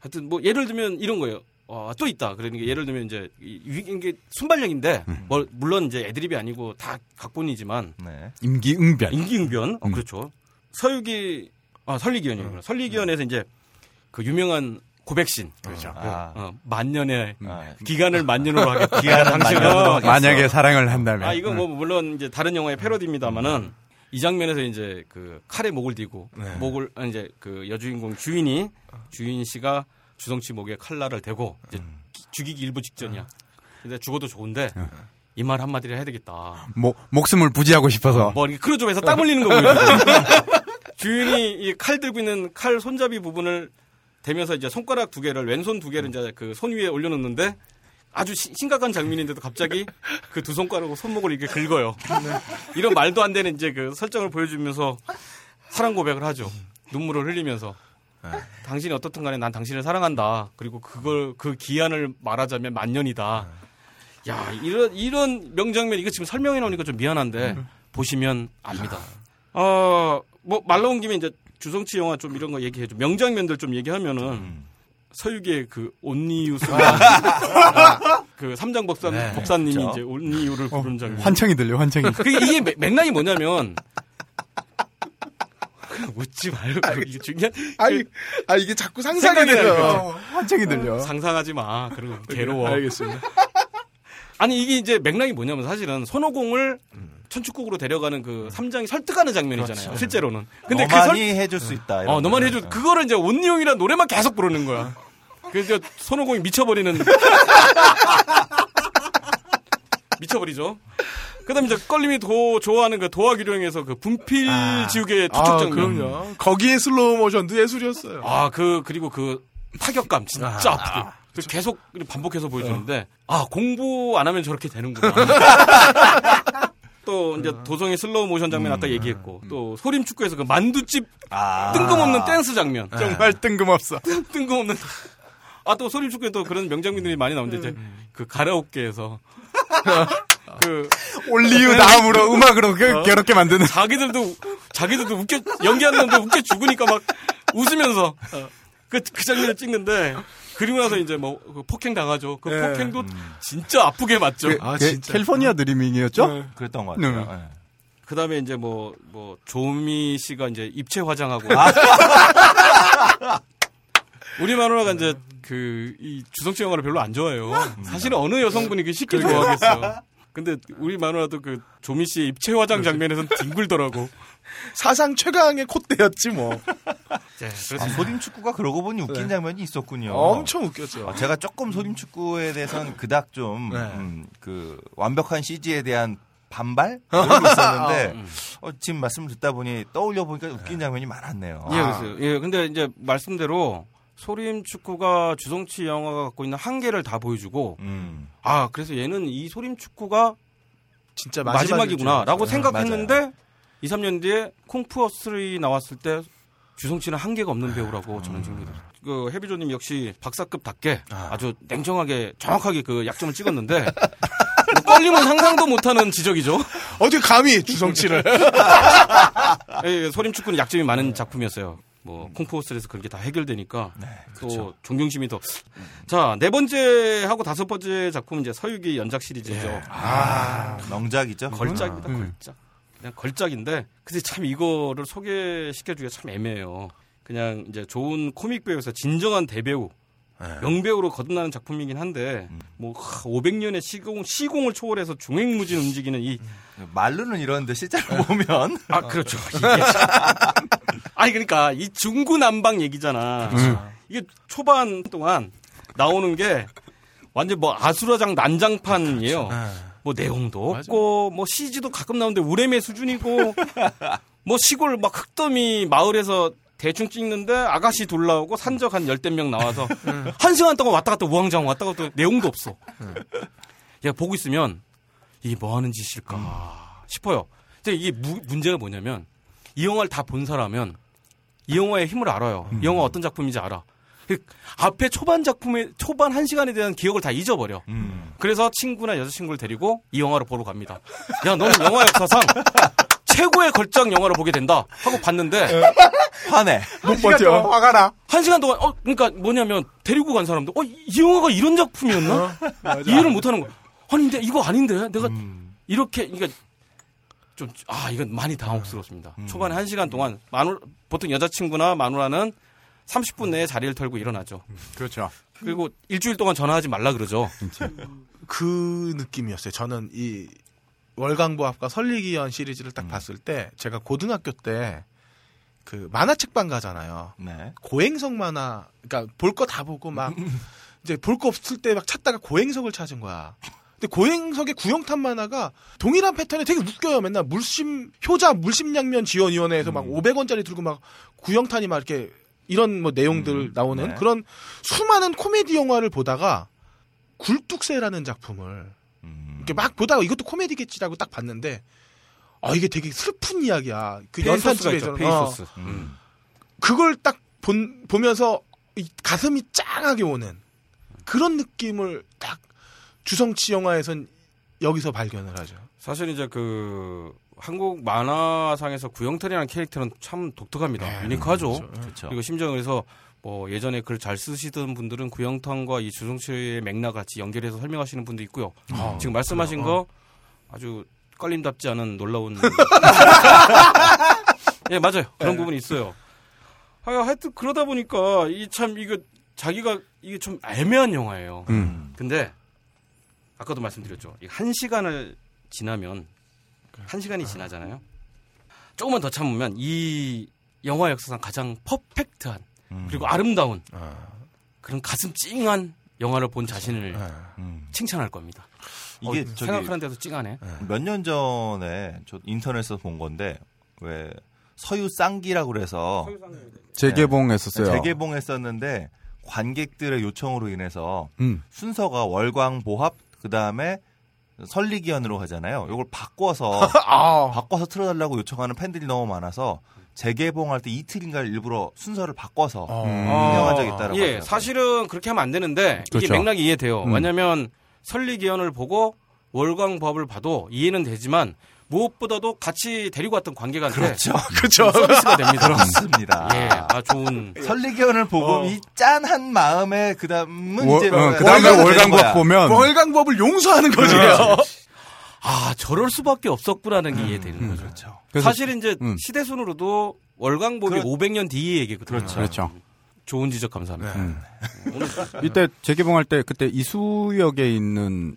하여튼 뭐 예를 들면 이런 거예요. 어, 또 있다. 그러니까 예를 들면 이제 이- 이- 이게 순발력인데 뭐 물론 이제 애드립이 아니고 다 각본이지만 네. 임기응변. 임기응변 어, 음. 그렇죠. 서유기 아 설리기원이구나. 설리기원에서 이제 그 유명한 고백신 그렇죠. 아. 어, 만년의 아, 기간을 만년으로 하겠다. 당신은 만년으로 어. 만약에 사랑을 한다면. 아 이건 뭐 물론 이제 다른 영화의 패러디입니다만은 이 장면에서 이제 그 칼에 목을 띠고 네. 목을 아, 이제 그 여주인공 주인이 주인 씨가 주성치 목에 칼날을 대고 이제 음. 기- 죽이기 일부 직전이야. 근데 죽어도 좋은데 이말 한마디를 해야 되겠다. 목, 목숨을 부지하고 싶어서. 뭐 이렇게 크루즈에서 땀 흘리는 거 보여요. 주인이 이 칼 들고 있는 칼 손잡이 부분을 대면서 이제 손가락 두 개를 왼손 두 개를 이제 그 손 위에 올려놓는데 아주 시- 심각한 장면인데도 갑자기 그 두 손가락으로 손목을 이렇게 긁어요. 이런 말도 안 되는 이제 그 설정을 보여주면서 사랑 고백을 하죠. 눈물을 흘리면서. 당신이 어떻든 간에 난 당신을 사랑한다. 그리고 그걸 그 기한을 말하자면 만년이다. 야 이런 이런 명장면 이거 지금 설명해 놓으니까 좀 미안한데 보시면 압니다. 어 뭐 말 나온 김에 이제 주성치 영화 좀 이런 거 얘기해 줘. 명장면들 좀 얘기하면은 음. 서유기의 그 온리유 순간 그 삼장 복사 네. 복사님이 그렇죠. 이제 온리유를 부르는 장면. 환청이 들려, 환청이. 그게 이게 맥- 맥락이 뭐냐면 웃지 말고 이게 중요한 아이, 아 이게 자꾸 상상이 돼요. 나요. 환청이 들려. 상상하지 마. 그리고 괴로워. 알겠습니다. 아니 이게 이제 맥락이 뭐냐면 사실은 손오공을 천축국으로 데려가는 그 삼장이 설득하는 장면이잖아요. 실제로는. 근데 그 너만이 설, 해줄 수 있다. 어 너만. 해줘. 그거를 이제 온니용이란 노래만 계속 부르는 거야. 그래서 손오공이 미쳐버리는. 미쳐버리죠. 그다음에 이제 껄림이 도 좋아하는 그 도학위룡에서 그 분필 지우개 투척 아, 장면. 그럼요. 거기에 슬로우 모션도 예술이었어요. 아, 그, 그리고 그 타격감 진짜 아, 프게 계속 반복해서 보여주는데, 아, 공부 안 하면 저렇게 되는구나. 또 이제 도성의 슬로우 모션 장면 아까 얘기했고, 또 소림 축구에서 그 만두집 아. 뜬금없는 댄스 장면. 정말 뜬금없어. 뜬금없는. 아, 또 소림 축구에 또 그런 명장면들이 많이 나오는데, 이제 그 가라오케에서. 그 올리유 다음으로 음악으로 그, 괴롭게 만드는. 자기들도 자기들도 웃겨 연기하는 놈도 웃겨 죽으니까 막 웃으면서 그, 그 장면을 찍는데 그리고 나서 이제 뭐그 폭행 당하죠. 그 네. 폭행도 진짜 아프게 맞죠. 그, 아, 그 진짜. 캘리포니아 드리밍이었죠? 그랬던 것 같아요. 네. 네. 그 다음에 이제 뭐, 뭐, 조미 씨가 이제 입체 화장하고. 우리 마누라가 이제 그, 이 주성치 영화를 별로 안 좋아해요. 사실은 어느 여성분이 그 쉽게 좋아하겠어. 근데 우리 마누라도 그 조미 씨의 입체 화장 장면에선 뒹굴더라고. 사상 최강의 콧대였지 뭐. 네, 그래서 아, 소림 축구가 그러고 보니 웃긴 장면이 있었군요. 엄청 웃겼죠. 어, 제가 조금 소림 축구에 대해서는 그닥 좀, 네. 음, 그, 완벽한 CG에 대한 반발? 게 있었는데, 어, 지금 말씀 듣다 보니 떠올려 보니까 웃긴 장면이 많았네요. 예, 그래서 예, 근데 이제 말씀대로 소림 축구가 주성치 영화가 갖고 있는 한계를 다 보여주고 음. 아 그래서 얘는 이 소림 축구가 진짜 마지막이구나라고 마지막이었죠. 생각했는데 2, 3년 뒤에 콩푸어 3 나왔을 때 주성치는 한계가 없는 배우라고 저는 생각합니다. 그 해비조님 역시 박사급답게 아 주 냉정하게 정확하게 그 약점을 찍었는데 뭐 껄림은 상상도 못하는 지적이죠. 어디 감히 주성치를. 예, 소림축구는 약점이 많은 작품이었어요. 뭐 콩푸어스에서 그런 게 다 해결되니까 또 존경심이 더. 자 네 번째 하고 다섯 번째 작품은 이제 서유기 연작 시리즈죠. 아, 명작이죠. 걸작입니다. 음. 걸작. 그냥 걸작인데 근데 참 이거를 소개시켜주기가 참 애매해요. 그냥 이제 좋은 코믹 배우에서 진정한 대배우 명배우로 거듭나는 작품이긴 한데 뭐 500년의 시공 시공을 초월해서 중행무진 움직이는 이 말로는 이러는데 실제로 보면. 아, 그렇죠. 아니, 그러니까, 이 중구난방 얘기잖아. 이게 초반 동안 나오는 게 완전 뭐 아수라장 난장판이에요. 뭐 내용도 없고, 뭐 CG도 가끔 나오는데 우레메 수준이고, 뭐 시골 막 흙더미 마을에서 대충 찍는데 아가씨 둘 나오고 산적 한 열댓 명 나와서 한 시간 동안 왔다 갔다 우왕좌왕 왔다 갔다 내용도 없어. 야, 보고 있으면 이게 뭐 하는 짓일까 싶어요. 근데 이게 무- 문제가 뭐냐면 이 영화를 다 본 사람은 이 영화의 힘을 알아요. 이 영화 어떤 작품인지 알아. 그 앞에 초반 작품의 초반 한 시간에 대한 기억을 다 잊어버려. 음. 그래서 친구나 여자친구를 데리고 이 영화를 보러 갑니다. 야, 너는 영화 역사상 최고의 걸작 영화를 보게 된다 하고 봤는데 화내. 못 버텨. 화가 나. 한 시간 동안 어 그러니까 뭐냐면 데리고 간 사람도 어 이 영화가 이런 작품이었나 이해를 못하는 거야. 아니 근데 이거 아닌데 내가 이렇게 그러니까 좀 아 이건 많이 당혹스럽습니다. 초반에 한 시간 동안 마누 보통 여자친구나 마누라는 30분 내에 자리를 털고 일어나죠. 그렇죠. 그리고 일주일 동안 전화하지 말라 그러죠. 그 느낌이었어요. 저는 이 월강보합과 설리기연 시리즈를 딱 봤을 때 제가 고등학교 때 그 만화책방 가잖아요. 네. 고행석 만화, 그러니까 볼 거 다 보고 막 이제 볼 거 없을 때 막 찾다가 고행석을 찾은 거야. 근데 고행석의 구형탄 만화가 동일한 패턴이 되게 웃겨요. 맨날 물심 효자 물심양면 지원위원회에서 막 500원짜리 들고 막 구형탄이 막 이렇게 이런 뭐 내용들 나오는 네. 그런 수많은 코미디 영화를 보다가 굴뚝새라는 작품을 음. 이렇게 막 보다가 이것도 코미디겠지라고 딱 봤는데 아 이게 되게 슬픈 이야기야. 그 연탄 있죠. 집에서는 어, 페이소스. 음. 그걸 딱 본, 보면서 이 가슴이 짱하게 오는 그런 느낌을 딱 주성치 영화에선 여기서 발견을 하죠. 사실 이제 그 한국 만화상에서 구영탄이라는 캐릭터는 참 독특합니다. unique하죠. 그렇죠. 그리고 심지어 그래서 뭐 예전에 글 잘 쓰시던 분들은 구영탄과 이 주성치의 맥락 같이 연결해서 설명하시는 분도 있고요. 어, 지금 말씀하신 거 아주 껄림답지 않은 놀라운. 예, 맞아요. 그런 부분이 있어요. 하, 하여튼 그러다 보니까 이 참 이거 자기가 이게 좀 애매한 영화예요. 음. 근데 아까도 말씀드렸죠. 이한 시간을 지나면 한 시간이 지나잖아요. 조금만 더 참으면 이 영화 역사상 가장 퍼펙트한 음. 그리고 아름다운 아, 그런 가슴 찡한 영화를 본 자신을 아. 음. 칭찬할 겁니다. 이게 어, 저기 생각하는 데도 찡하네. 몇 년 전에 저 인터넷에서 본 건데 왜 서유 쌍기라고 그래서 재개봉했었어요. 네. 재개봉했었는데 관객들의 요청으로 인해서 음. 순서가 월광보합 그 다음에 설리기연으로 하잖아요. 이걸 바꿔서 아, 바꿔서 틀어달라고 요청하는 팬들이 너무 많아서 재개봉할 때 이틀인가 일부러 순서를 바꿔서 어. 운영한 적이 있다라고 예, 하더라고요. 사실은 그렇게 하면 안 되는데 이게 그렇죠. 맥락이 이해돼요. 음. 왜냐하면 설리기연을 보고 월광법을 봐도 이해는 되지만 무엇보다도 같이 데리고 왔던 관객한테 그렇죠. 그렇죠. 서비스가 됩니다. 그렇습니다. 예, 아 좋은 설리기연을 보고 어. 이 짠한 마음에 그 다음은 월- 이제 어, 그 다음에 월광 월광법. 보면 월강법을 용서하는 거지. 아 저럴 수밖에 없었구나는 게 이해되는 거죠. 그렇죠. 그래서- 사실 이제 음. 시대순으로도 월광법이 그렇- 500년 뒤의 얘기거든요. 그렇죠. 그렇죠. 좋은 지적 감사합니다. 음. 이때 재개봉할 때 그때 이수역에 있는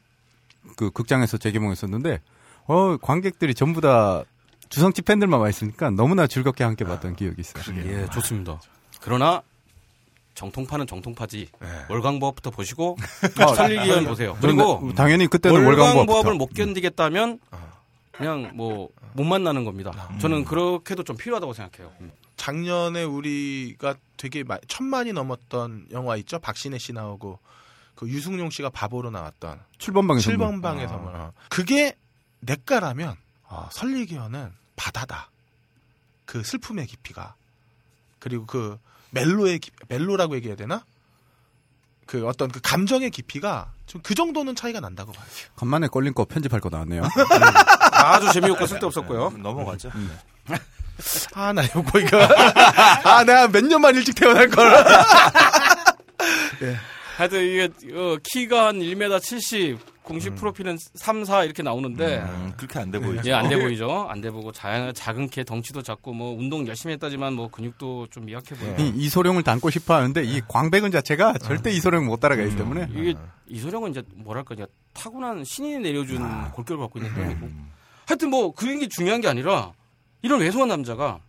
그 극장에서 재개봉했었는데 어 관객들이 전부 다 주성치 팬들만 와 있으니까 너무나 즐겁게 함께 봤던 기억이 있어요. 예, 좋습니다. 그러나 정통파는 정통파지. 월광법부터 보시고 설리기연 보세요. 그리고 그리고 당연히 그때는 월광법부터 못 견디겠다면 그냥 뭐 못 만나는 겁니다. 저는 그렇게도 좀 필요하다고 생각해요. 작년에 우리가 되게 마- 천만이 넘었던 영화 있죠? 박신혜 씨 나오고 그 유승용 씨가 바보로 나왔던 7번 방에 7번 방의 선물. 어. 그게 내가라면 어, 설리기어는 바다다. 그 슬픔의 깊이가 그리고 그 멜로의 깊- 멜로라고 얘기해야 되나? 그 어떤 그 감정의 깊이가 좀 그 정도는 차이가 난다고 봐요. 간만에 걸린 거 편집할 거 나왔네요. 아주 재미없고 쓸데없었고요. 네, 넘어가죠. 아, 나 요거 이거. 아, 내가 몇 년만 일찍 태어날 걸. 하여튼 이게 어, 키가 한 1m 70, 공식 프로필은 3, 4 이렇게 나오는데. 음, 그렇게 안 돼 보이죠. 예, 안 돼 보이죠. 안 돼 보고 자, 작은 키, 덩치도 작고 뭐 운동 열심히 했다지만 뭐 근육도 좀 미약해 보여요. 이 이소룡을 닮고 싶어 하는데 이 광배근 자체가 절대 이소룡 못 따라가기 때문에. 이게 이소룡은 이제 뭐랄까 이제 타고난 신이 내려준 골격을 갖고 있는 편이고. 하여튼 뭐 그런 게 중요한 게 아니라 이런 왜소한 남자가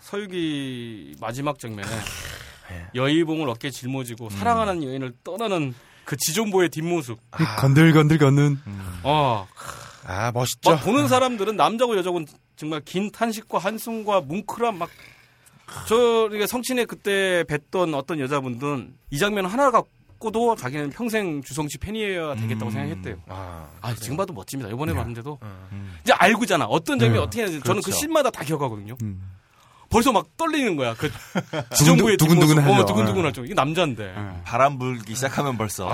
설기 마지막 장면에 여의봉을 어깨에 짊어지고 사랑하는 여인을 떠나는 그 지존보의 뒷모습 이 건들건들 걷는 어, 아, 멋있죠. 막 보는 사람들은 남자고 여자고 정말 긴 탄식과 한숨과 뭉클한 막 저, 이게 성친의 그때 뵀던 어떤 여자분들은 이 장면 하나 갖고도 자기는 평생 주성치 팬이어야 되겠다고 생각했대요. 아, 아, 지금 봐도 멋집니다. 이번에 봤는데도. 음. 이제 알고잖아. 어떤 장면 네. 어떻게 해야 되는지. 저는 그 그렇죠. 씬마다 다 기억하거든요. 음. 벌써 막 떨리는 거야. 그 지정부의 두근두근. 어, 두근두근할 정 이게 남자인데. 바람 불기 시작하면 벌써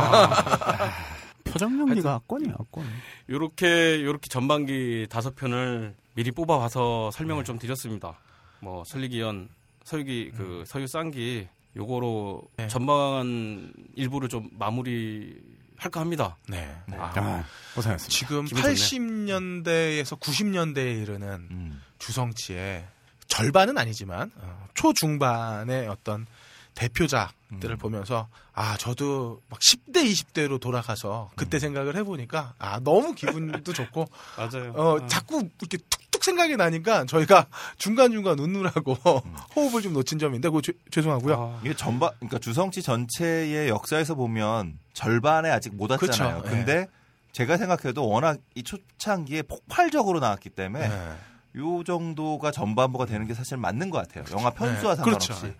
표정 연기가 악권이야 악권. 요렇게, 요렇게 전반기 다섯 편을 미리 뽑아 와서 설명을 좀 드렸습니다. 뭐, 설리기연, 설기, 그, 서유 쌍기, 요거로 네. 전반 일부를 좀 마무리 할까 합니다. 네. 아, 고생했습니다. 지금 기분 좋네. 80년대에서 90년대에 이르는 음. 주성치의 절반은 아니지만 어, 초중반의 어떤 대표작들을 보면서 아 저도 막 10대 20대로 돌아가서 그때 생각을 해보니까 아 너무 기분도 좋고 맞아요. 어 자꾸 이렇게 툭툭 생각이 나니까 저희가 중간 중간 웃느라고 호흡을 좀 놓친 점인데 그거 죄- 죄송하고요. 아, 이게 전반 그러니까 주성치 전체의 역사에서 보면 절반에 아직 못 왔잖아요. 그쵸, 근데 제가 생각해도 워낙 이 초창기에 폭발적으로 나왔기 때문에 네. 요 정도가 전반부가 되는 게 사실 맞는 것 같아요. 영화 편수와 네, 상관없이. 그렇죠.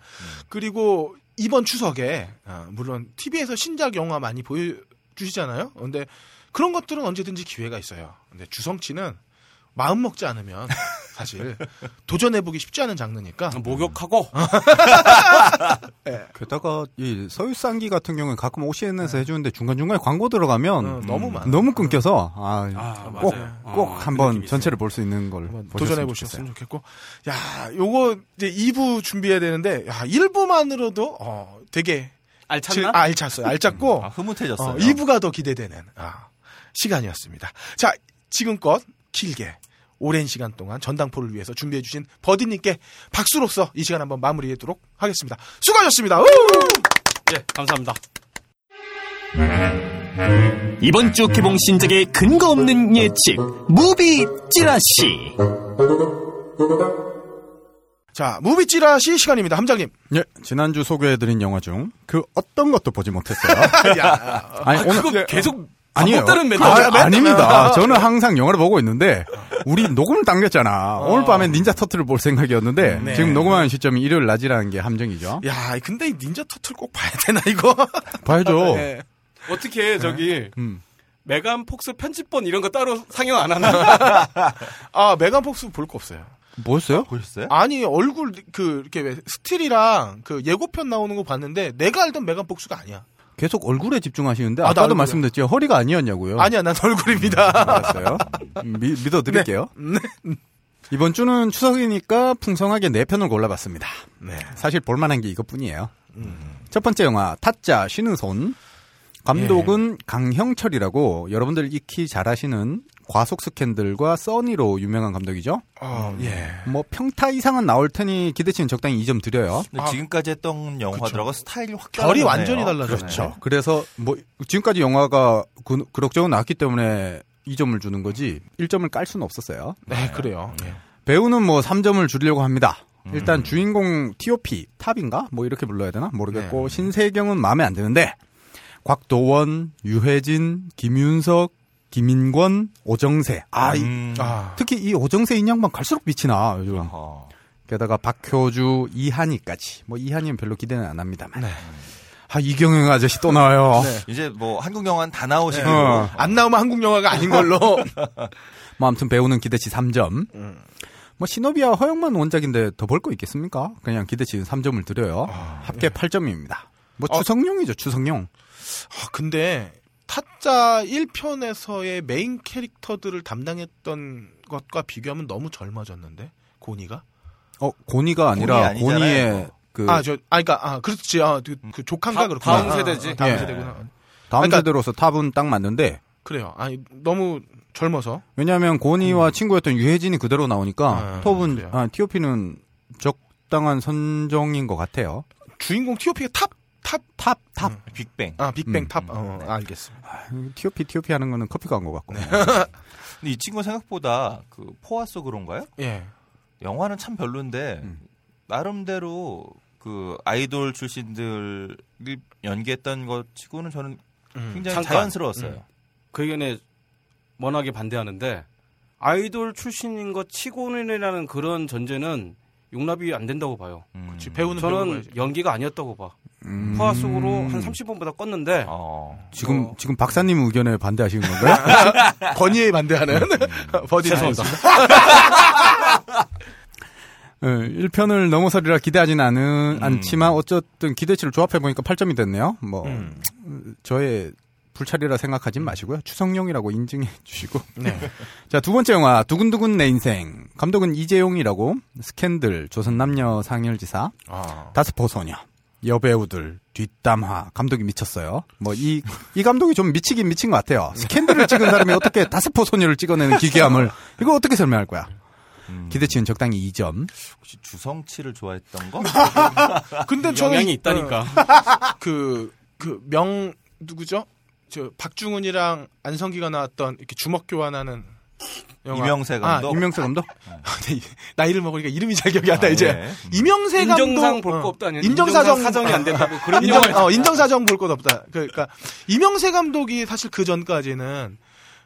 그리고 이번 추석에 아, 물론 TV에서 신작 영화 많이 보여주시잖아요. 근데 그런 것들은 언제든지 기회가 있어요. 근데 주성치는 마음 먹지 않으면 사실 도전해보기 쉽지 않은 장르니까 목욕하고 게다가 이 서유쌍기 같은 경우는 가끔 OCN에서 해주는데 중간 중간에 광고 들어가면 어, 너무 많아. 너무 끊겨서 아, 아, 꼭, 맞아요. 꼭 어, 그 한번 전체를 볼 수 있는 걸 한번 보셨으면 도전해 보셨으면 좋겠고 야 요거 이제 2부 준비해야 되는데 야 1부만으로도 어 되게 알찼나? 질- 아, 알찼어요 알찼고 아, 흐뭇해졌어요. 어, 2부가 더 기대되는 아, 시간이었습니다. 자, 지금껏 길게 오랜 시간 동안 전당포를 위해서 준비해 주신 버디님께 박수로서 이 시간 한번 마무리하도록 하겠습니다. 수고하셨습니다. 우! 예, 감사합니다. 이번 주 개봉 신작의 근거 없는 예측 movie 찌라시 자, movie 찌라시 시간입니다. 함장님. 예, 지난주 소개해드린 영화 중 그 어떤 것도 보지 못했어요. 아니, 오늘 그거 계속 아니에요. 반복되는 멘트. 아, 아닙니다. 저는 항상 영화를 보고 있는데 우리 녹음을 당겼잖아. 오늘 밤에 닌자 터틀을 볼 생각이었는데 네. 지금 녹음하는 시점이 일요일 낮이라는 게 함정이죠. 야, 근데 이 닌자 터틀 꼭 봐야 되나 이거? 봐야죠. 네. 어떻게 저기 음. 메간 폭스 편집본 이런 거 따로 상영 안 하나? 아, 메간 폭스 볼 거 없어요. 뭐였어요? 보셨어요? 아니, 얼굴 그 이렇게 왜 스틸이랑 그 예고편 나오는 거 봤는데 내가 알던 메간 폭스가 아니야. 계속 얼굴에 집중하시는데 아, 나 아까도. 말씀드렸죠. 허리가 아니었냐고요. 아니야, 난 얼굴입니다. 알았어요. 미, 믿어드릴게요. 네. 이번 주는 추석이니까 풍성하게 네 편을 골라봤습니다. 네. 사실 볼만한 게 이것뿐이에요. 첫 번째 영화 타짜 쉬는 손. 감독은 강형철이라고 여러분들 익히 잘 아시는 과속 스캔들과 써니로 유명한 감독이죠. 어, 예. 뭐 평타 이상은 나올 테니 기대치는 적당히 이점 드려요. 근데 아, 지금까지 했던 영화들하고 스타일이 확 결이. 완전히 달라졌네. 그렇죠. 그래서 뭐 지금까지 영화가 그, 그럭저럭 나왔기 때문에 2점을 주는 거지 1점을 깔 수는 없었어요. 네, 그래요. 예. 배우는 뭐 3점을 주려고 합니다. 음. 일단 주인공 T.O.P. 탑인가? 뭐 이렇게 불러야 되나? 네. 모르겠고 신세경은 마음에 안 드는데 곽도원, 유해진, 김윤석, 김인권, 오정세. 아, 이- 음. 아, 특히 이 오정세 인양반 갈수록 빛이 나 요즘. 어. 게다가 박효주, 이한이까지. 뭐 이한이는 별로 기대는 안 합니다만. 네. 아 이경영 아저씨 또 나와요. 네. 이제 뭐 한국 영화는 다 나오시고 어. 안 나오면 한국 영화가 아닌 걸로. 뭐 아무튼 배우는 기대치 3점. 음. 뭐 시노비아 허영만 원작인데 더벌거 있겠습니까? 그냥 기대치 3점을 드려요. 아, 합계 네. 8점입니다. 뭐 어. 추성룡이죠, 추성룡. 아, 근데 타짜 1편에서의 메인 캐릭터들을 담당했던 것과 비교하면 너무 젊어졌는데 고니가? 어, 고니가 아니라 고니 고니의 이거. 그 아, 저, 아, 그니까, 아, 그렇지. 아, 그, 그 조카인가 다- 그렇구나. 다음 아, 세대지. 아, 다음 예. 세대구나. 다음 그러니까- 세대로서 탑은 딱 맞는데 그래요. 아니, 너무 젊어서. 왜냐하면 고니와 친구였던 유해진이 그대로 나오니까 아, TOP은 그래요. 아, TOP는 적당한 선정인 것 같아요. 주인공 TOP가 탑, 탑, 탑, 탑. 빅뱅. 아, 빅뱅 음, 탑. 어, 알겠습니다. TOP, TOP 하는 거는 커피 광고 같고. 네. 근데 이 친구 생각보다 그 포화서 그런가요? 예. 영화는 참 별론데 음. 나름대로 그 아이돌 출신들을 연기했던 것 치고는 저는 음. 굉장히 잠깐. 자연스러웠어요. 그 의견에 워낙에 반대하는데 아이돌 출신인 것 치고는이라는 그런 전제는 용납이 안 된다고 봐요. 음. 그치, 배우는 저는. 연기가 아니었다고 봐. 음. 포화 속으로 한 30번보다 껐는데 어. 지금 어. 지금 박사님 의견에 반대하시는 건가요? 버니에 반대하는 버디 죄송합니다. 예, 1편을 넘어서리라 기대하지는 않은, 음. 않지만 어쨌든 기대치를 조합해 보니까 8점이 됐네요. 뭐 음. 저의 불찰이라 생각하진 마시고요. 추성룡이라고 인증해 주시고. 네. 자, 두 번째 영화 두근두근 내 인생. 감독은 이재용이라고 스캔들 조선 남녀 상열지사 아. 다스포 소녀 여배우들 뒷담화 감독이 미쳤어요. 뭐 이 이 감독이 좀 미치긴 미친 것 같아요. 스캔들을 찍은 사람이 어떻게 다스포 소녀를 찍어내는 기괴함을 이거 어떻게 설명할 거야? 음. 기대치는 적당히 2점. 혹시 주성치를 좋아했던 거? 근데 저는 영향이 이- 있다니까. 어, 그, 그, 명, 누구죠? 저, 박중훈이랑 안성기가 나왔던 이렇게 주먹 교환하는 영화. 이명세 감독? 아, 임명세 감독? 근데 나이를 먹으니까 이름이 잘 기억이 안 나, 아, 이제. 네. 이명세 감독. 인정상 볼 어, 거 없다 아니야. 인정사정. 사정이 안 된다고 그런 인정, 어, 인정사정 볼 것 없다. 그러니까, 이명세 감독이 사실 그 전까지는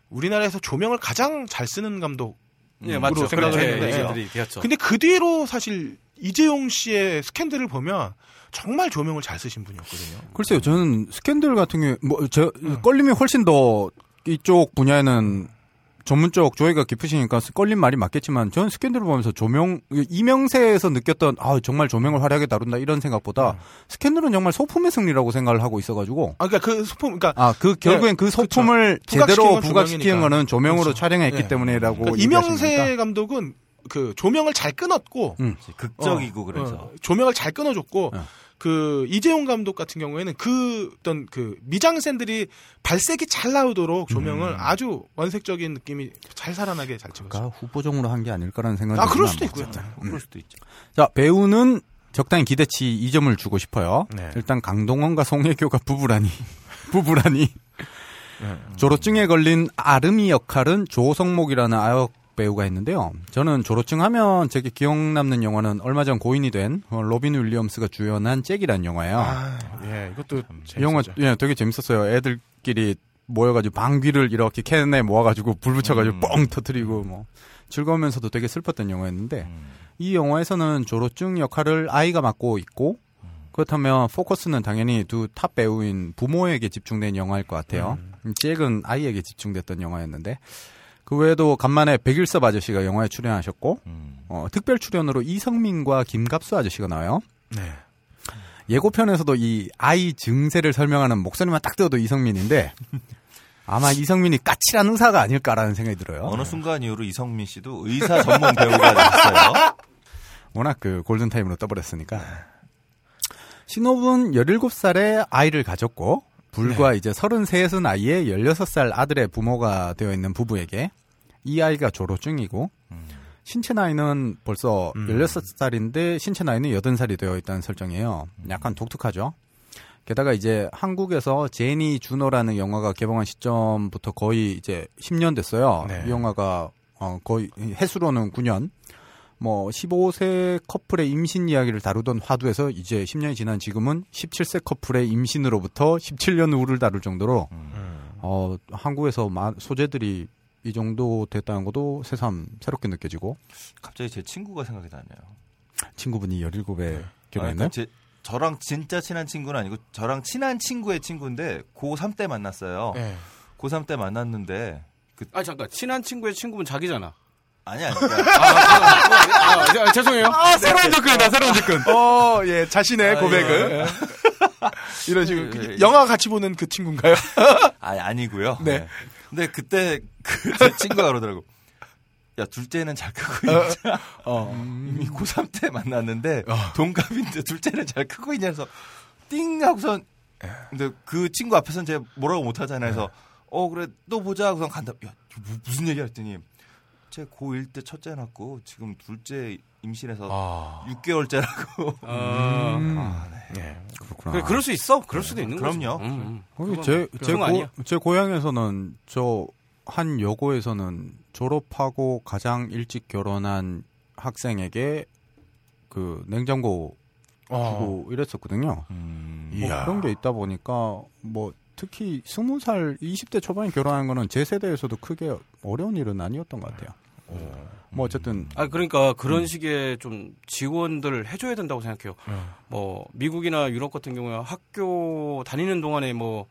우리나라에서 조명을 가장 잘 쓰는 감독. 예, 맞죠. 생각을 그렇게 했는데. 얘기들이 되었죠. 근데 그 뒤로 사실 이재용 씨의 스캔들을 보면 정말 조명을 잘 쓰신 분이었거든요. 글쎄요, 저는 스캔들 같은 경우에, 뭐, 저, 껄림이 훨씬 더 이쪽 분야에는 전문적 조예가 깊으시니까 껄림 말이 맞겠지만, 저는 스캔들을 보면서 조명, 이명세에서 느꼈던, 아, 정말 조명을 화려하게 다룬다 이런 생각보다, 스캔들은 정말 소품의 승리라고 생각을 하고 있어가지고, 아, 그러니까 그 소품, 그러니까 아, 그, 결국엔 그 소품을 부각시킨 제대로 조명이니까. 거는 조명으로 그렇죠. 촬영했기 네. 때문에라고. 그러니까. 이명세 감독은 그 조명을 잘 끊었고 음. 극적이고 어, 그래서. 어, 조명을 잘 끊어줬고 어. 그 이재용 감독 같은 경우에는 그 어떤 그 미장센들이 발색이 잘 나오도록 조명을 음. 아주 원색적인 느낌이 잘 살아나게 잘 찍었어요. 그러니까 후보적으로 한 게 아닐까라는 생각이 아, 그럴 수도 뭐. 있고요. 그럴 수도 있죠. 자, 배우는 적당히 기대치 2점을 주고 싶어요. 네. 일단 강동원과 송혜교가 부부라니. 부부라니. 네. 조로증에 걸린 아름이 역할은 조성목이라는 아역 배우가 있는데요. 저는 조로증 하면 제게 기억 남는 영화는 얼마 전 고인이 된 어, 로빈 윌리엄스가 주연한 잭이라는 영화예요. 아, 예, 이것도 이 영화. 예, 되게 재밌었어요. 애들끼리 모여가지고 방귀를 이렇게 캔에 모아가지고 불 붙여가지고 음. 뻥 터트리고 뭐 즐거우면서도 되게 슬펐던 영화였는데 음. 이 영화에서는 조로증 역할을 아이가 맡고 있고 그렇다면 포커스는 당연히 two top 배우인 부모에게 집중된 영화일 것 같아요. 음, 잭은 아이에게 집중됐던 영화였는데 그 외에도 간만에 백일섭 아저씨가 영화에 출연하셨고 음. 어, 특별 출연으로 이성민과 김갑수 아저씨가 나와요. 네. 예고편에서도 이 아이 증세를 설명하는 목소리만 딱 들어도 이성민인데 아마 이성민이 까칠한 의사가 아닐까라는 생각이 들어요. 어느 순간 이후로 이성민 씨도 의사 전문 배우가 됐어요. 워낙 그 골든타임으로 떠버렸으니까. 신호분 17살에 아이를 가졌고, 불과 이제 33은 나이에 16살 아들의 부모가 되어 있는 부부에게 이 아이가 졸업중이고, 신체 나이는 벌써 음. 16살인데 신체 나이는 80살이 되어 있다는 설정이에요. 약간 독특하죠. 게다가 이제 한국에서 제니 준호라는 영화가 개봉한 시점부터 거의 이제 10년 됐어요. 네. 이 영화가 어 거의 해수로는 9년. 뭐 15세 커플의 임신 이야기를 다루던 화두에서 이제 10년이 지난 지금은 17세 커플의 임신으로부터 17년 후를 다룰 정도로 음. 어 한국에서 마- 소재들이 이 정도 됐다는 것도 새삼 새롭게 느껴지고 갑자기 제 친구가 생각이 나네요. 친구분이 17에 아, 결혼했나요? 그러니까 제, 저랑 진짜 친한 친구는 아니고 저랑 친한 친구의 친구인데 고3 때 만났어요. 네. 고3 때 만났는데 아 잠깐 친한 친구의 친구분 자기잖아. 아니 아니. 그러니까 아, 아, 죄송해요. 아, 새로운 접근이다, 새로운 접근. 어, 예, 자신의 아, 고백을. 예. 이런 식으로. 예, 예. 영화 같이 보는 그 친구인가요? 아니 아니고요. 네. 근데 그때 그 제 친구가 그러더라고. 야 둘째는 잘 크고 있냐? 어. 이미 고3 때 만났는데 어. 동갑인데 둘째는 잘 크고 있냐 해서 띵 하고선 근데 그 친구 앞에서는 제가 뭐라고 못 하잖아요. 그래서 어 그래 또 보자 하고선 간다. 야 무- 무슨 얘기야 했더니 제 고1 때 첫째 낳고 지금 둘째 임신해서 아. 6개월째라고. 어, 음. 예. 그렇구나. 그래, 그럴 수 있어. 그럴 수도 있는 거죠. 그럼요. 음, 음. 그건 제, 제, 아니야. 고향에서는 저 한 여고에서는 졸업하고 가장 일찍 결혼한 학생에게 그 냉장고 어. 주고 이랬었거든요. 음. 뭐 이야. 그런 게 있다 보니까 뭐 특히 스무 살 20대 초반에 결혼하는 거는 제 세대에서도 크게 어려운 일은 아니었던 것 같아요. 뭐 어쨌든 아 그러니까 그런 식의 좀 지원들을 해줘야 된다고 생각해요. 뭐 미국이나 유럽 같은 경우에 학교 다니는 동안에 뭐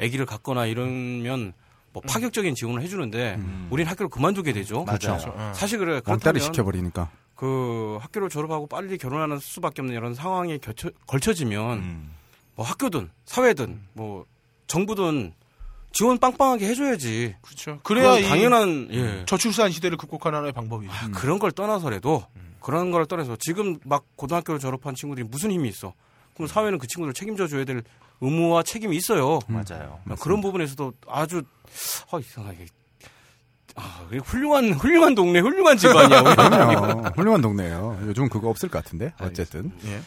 아기를 갖거나 이러면 뭐 파격적인 지원을 해주는데 음. 우린 학교를 그만두게 되죠. 맞아요. 어. 사실 그래 그렇다면 시켜버리니까. 그 학교를 졸업하고 빨리 결혼하는 수밖에 없는 이런 상황에 겹쳐, 걸쳐지면 음. 뭐 학교든 사회든 뭐 정부든 지원 빵빵하게 해줘야지. 그렇죠. 그래야 당연한 예. 저출산 시대를 극복하는 하나의 방법이죠. 아, 그런 걸 떠나서라도 그런 걸 떠나서 지금 막 고등학교를 졸업한 친구들이 무슨 힘이 있어? 그럼 사회는 그 친구들 을 책임져 줘야 될 의무와 책임이 있어요. 맞아요. 그런 부분에서도 아주 아 이상하게 아 훌륭한 훌륭한 동네 훌륭한 집안이야. 훌륭한 동네예요. 요즘 그거 없을 것 같은데. 어쨌든 예.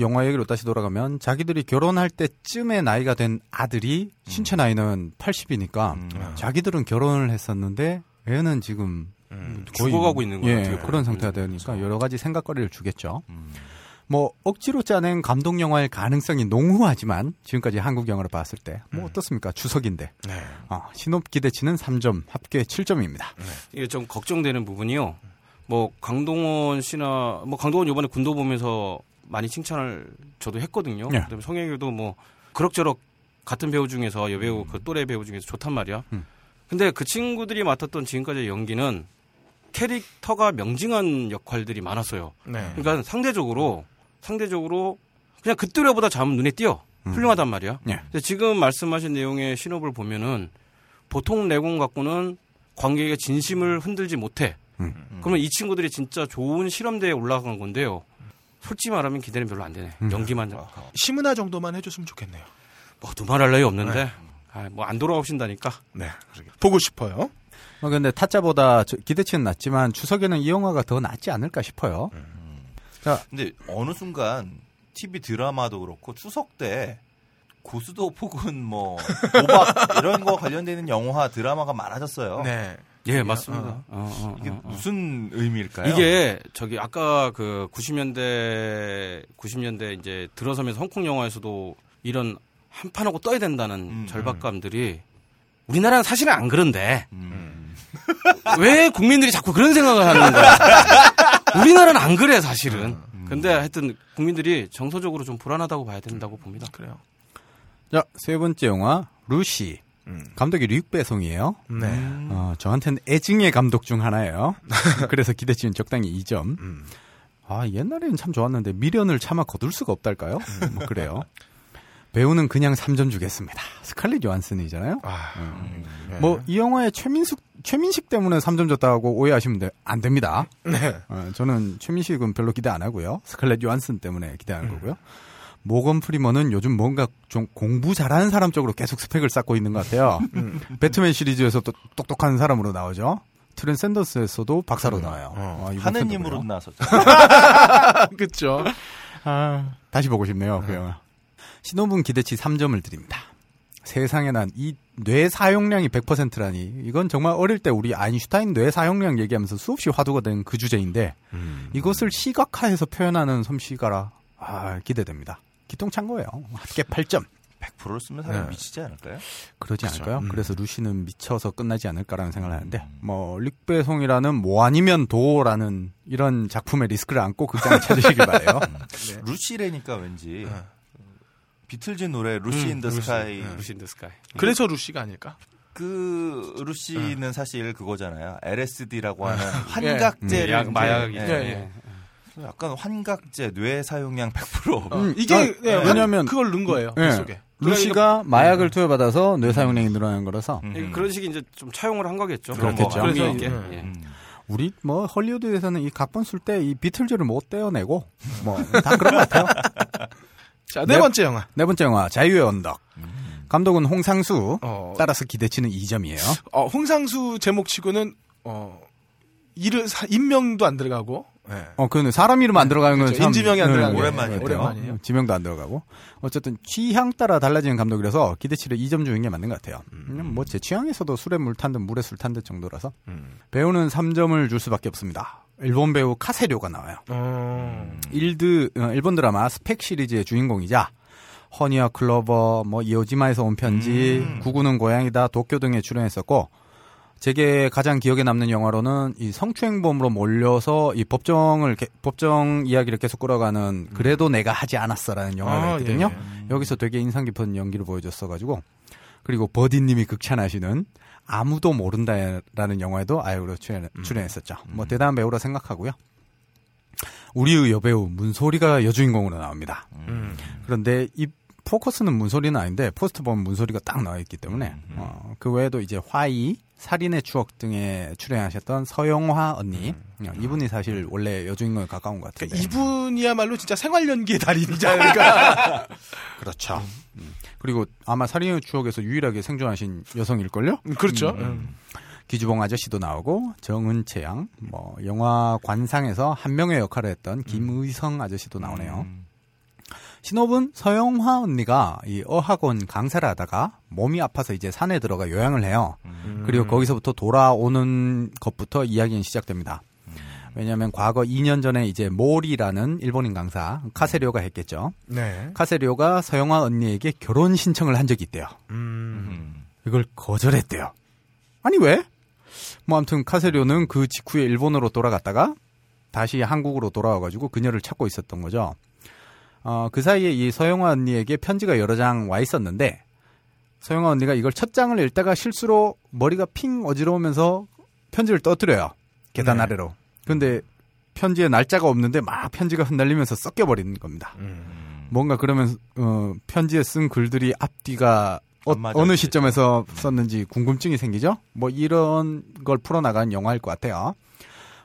영화 얘기로 다시 돌아가면 자기들이 결혼할 때쯤에 나이가 된 아들이 신체 나이는 80이니까 음. 자기들은 결혼을 했었는데 애는 지금 음. 거의 죽어가고 있는 거야, 예. 그런 상태가 되니까 여러 가지 생각거리를 주겠죠. 음. 뭐 억지로 짜낸 감동 영화일 가능성이 농후하지만 지금까지 한국 영화를 봤을 때 뭐 어떻습니까? 추석인데 네. 어, 신업 기대치는 3점, 합계 7점입니다. 이게 좀 걱정되는 부분이요. 뭐 강동원 씨나 뭐 강동원 이번에 군도 보면서 많이 칭찬을 저도 했거든요. 예. 그다음에 성혜교도 뭐 그럭저럭 같은 배우 중에서 여배우 그 또래 배우 중에서 좋단 말이야. 음. 근데 그 친구들이 맡았던 지금까지의 연기는 캐릭터가 명징한 역할들이 많았어요. 네. 그러니까 상대적으로 상대적으로 그냥 그때보다 잠은 눈에 띄어 훌륭하단 말이야. 예. 근데 지금 말씀하신 내용의 신업을 보면은 보통 내공 갖고는 관객의 진심을 흔들지 못해. 음. 그러면 이 친구들이 진짜 좋은 실험대에 올라간 건데요. 솔직히 말하면 기대는 별로 안 되네. 연기만 심은하 정도만 해줬으면 좋겠네요. 뭐 두말할 나위 없는데 아, 뭐안 돌아오신다니까. 네. 보고 싶어요. 어, 근데 타짜보다 저- 기대치는 낮지만 추석에는 이 영화가 더 낫지 않을까 싶어요. 근데 어느 순간 TV 드라마도 그렇고 추석 때 고수도 혹은 뭐 도박 이런 거 관련되는 영화 드라마가 많아졌어요. 네. 예, 맞습니다. 어, 어, 이게 어, 어. 무슨 의미일까요? 이게 저기 아까 그 90년대 90년대 이제 들어서면서 홍콩 영화에서도 이런 한판하고 떠야 된다는 음, 절박감들이 우리나라는 사실은 안 그런데 음. 왜 국민들이 자꾸 그런 생각을 하는 거야? 우리나라는 안 그래 사실은. 음. 근데 하여튼 국민들이 정서적으로 좀 불안하다고 봐야 된다고 봅니다. 그래요. 자, 세 번째 영화 루시. 음. 감독이 류 배송이에요. 네. 어, 저한테는 애증의 감독 중 하나예요. 그래서 기대치는 적당히 2점. 음. 아, 옛날에는 참 좋았는데 미련을 차마 거둘 수가 없달까요? 뭐 그래요. 배우는 그냥 3점 주겠습니다. 스칼렛 요한슨이잖아요. 아. 네. 뭐이 영화에 최민숙 최민식 때문에 3점 줬다고 오해하시면 돼- 안 됩니다. 네. 어, 저는 최민식은 별로 기대 안 하고요. 스칼렛 요한슨 때문에 기대하는 거고요. 모건 프리먼은 요즘 뭔가 좀 공부 잘하는 사람 쪽으로 계속 스펙을 쌓고 있는 것 같아요. 배트맨 시리즈에서 또 똑똑한 사람으로 나오죠. 트렌 샌더스에서도 박사로 나와요. 어. 아, 하느님으로. 나섰죠. 그쵸. 아, 다시 보고 싶네요, 그 영화. 신호분 기대치 3점을 드립니다. 세상에 난 이 뇌 사용량이 100%라니 이건 정말 어릴 때 우리 아인슈타인 뇌 사용량 얘기하면서 수없이 화두가 된 그 주제인데 이것을 시각화해서 표현하는 솜씨가라 아, 기대됩니다. 기똥찬 거예요. 합계 8점. 100%를 쓰면 사람이 네. 미치지 않을까요? 그러지 그쵸. 않을까요? 음. 그래서 루시는 미쳐서 끝나지 않을까라는 생각을 하는데 뭐 뤽 베송이라는 모 아니면 도라는 이런 작품의 리스크를 안고 극장을 찾으시길 바래요. 네. 루시래니까 왠지 네. 비틀즈 노래 Lucy in the Sky Lucy in the Sky. 그래서 루시가 아닐까? 아, 그 루시는 사실 그거잖아요. LSD라고 하는 예. 환각제를 마약이죠. 약간 환각제 뇌 사용량 100%. 음, 이게 아, 예, 왜냐면- 그걸 넣은 거예요. 예. 속에. 루시가 마약을 투여받아서 뇌 사용량이 늘어나는 거라서 음. 예, 그런 식이 이제 좀 차용을 한 거겠죠. 그렇겠죠. 거 그래서, 있게. 음. 예. 음. 우리 뭐 헐리우드에서는 이 각본 쓸 때 이 비틀즈를 못 떼어내고 뭐 다 그런 것 같아요. 자, 네 네. 번째 영화. 네 번째 영화 자유의 언덕. 감독은 홍상수. 어, 따라서 기대치는 2점이에요. 어, 홍상수 제목치고는 어 이름 사- 인명도 안 들어가고 예. 어, 그 사람 이름 안 들어가는 건 그렇죠. 참 인지명이 안 네, 들어가는 네, 오랜만이에요. 네, 오랜만이에요. 지명도 안 들어가고. 어쨌든 취향 따라 달라지는 감독이라서 기대치를 2점 주는 게 맞는 것 같아요. 뭐 제 취향에서도 술에 물 탄 듯 물에 술 탄 듯 정도라서 음. 배우는 3점을 줄 수밖에 없습니다. 일본 배우 카세료가 나와요. 어, 일드 어, 일본 드라마 스펙 시리즈의 주인공이자 허니와 클로버, 뭐 이오지마에서 온 편지, 구구는 고양이다, 도쿄 등에 출연했었고 제게 가장 기억에 남는 영화로는 이 성추행범으로 몰려서 이 법정을 개- 법정 이야기를 계속 끌어가는 그래도 내가 하지 않았어라는 영화가 아, 있거든요. 예, 여기서 되게 인상 깊은 연기를 보여줬어 가지고 그리고 버디님이 극찬하시는 아무도 모른다라는 영화에도 아역으로 출연, 출연했었죠. 뭐 대단한 배우라 생각하고요. 우리의 여배우 문소리가 여주인공으로 나옵니다. 음. 그런데 이 포커스는 문소리는 아닌데 포스트 보면 문소리가 딱 나와 있기 때문에 어, 그 외에도 이제 화이 살인의 추억 등에 출연하셨던 서영화 언니 어, 이분이 사실 원래 여주인공에 가까운 것 같은데 이분이야말로 진짜 생활 연기의 달인이지 않을까. 그렇죠. 음. 그리고 아마 살인의 추억에서 유일하게 생존하신 여성일걸요? 음, 그렇죠. 음. 기주봉 아저씨도 나오고 정은채 양, 뭐 영화 관상에서 한 명의 역할을 했던 김의성 아저씨도 나오네요. 음. 신업은 서영화 언니가 이 어학원 강사를 하다가 몸이 아파서 이제 산에 들어가 요양을 해요. 그리고 거기서부터 돌아오는 것부터 이야기는 시작됩니다. 왜냐하면 과거 2년 전에 이제 모리라는 일본인 강사 카세료가 했겠죠. 네. 카세료가 서영화 언니에게 결혼 신청을 한 적이 있대요. 음. 음. 이걸 거절했대요. 아니 왜? 뭐 아무튼 카세료는 그 직후에 일본으로 돌아갔다가 다시 한국으로 돌아와가지고 그녀를 찾고 있었던 거죠. 어, 그 사이에 이 서영화 언니에게 편지가 여러 장 와 있었는데 서영화 언니가 이걸 첫 장을 읽다가 실수로 머리가 핑 어지러우면서 편지를 떠뜨려요. 계단 네. 아래로. 근데 편지에 날짜가 없는데 막 편지가 흩날리면서 섞여버리는 겁니다. 음. 뭔가 그러면 어, 편지에 쓴 글들이 앞뒤가 어, 수 시점에서 썼는지 궁금증이 생기죠. 뭐 이런 걸 풀어나간 영화일 것 같아요.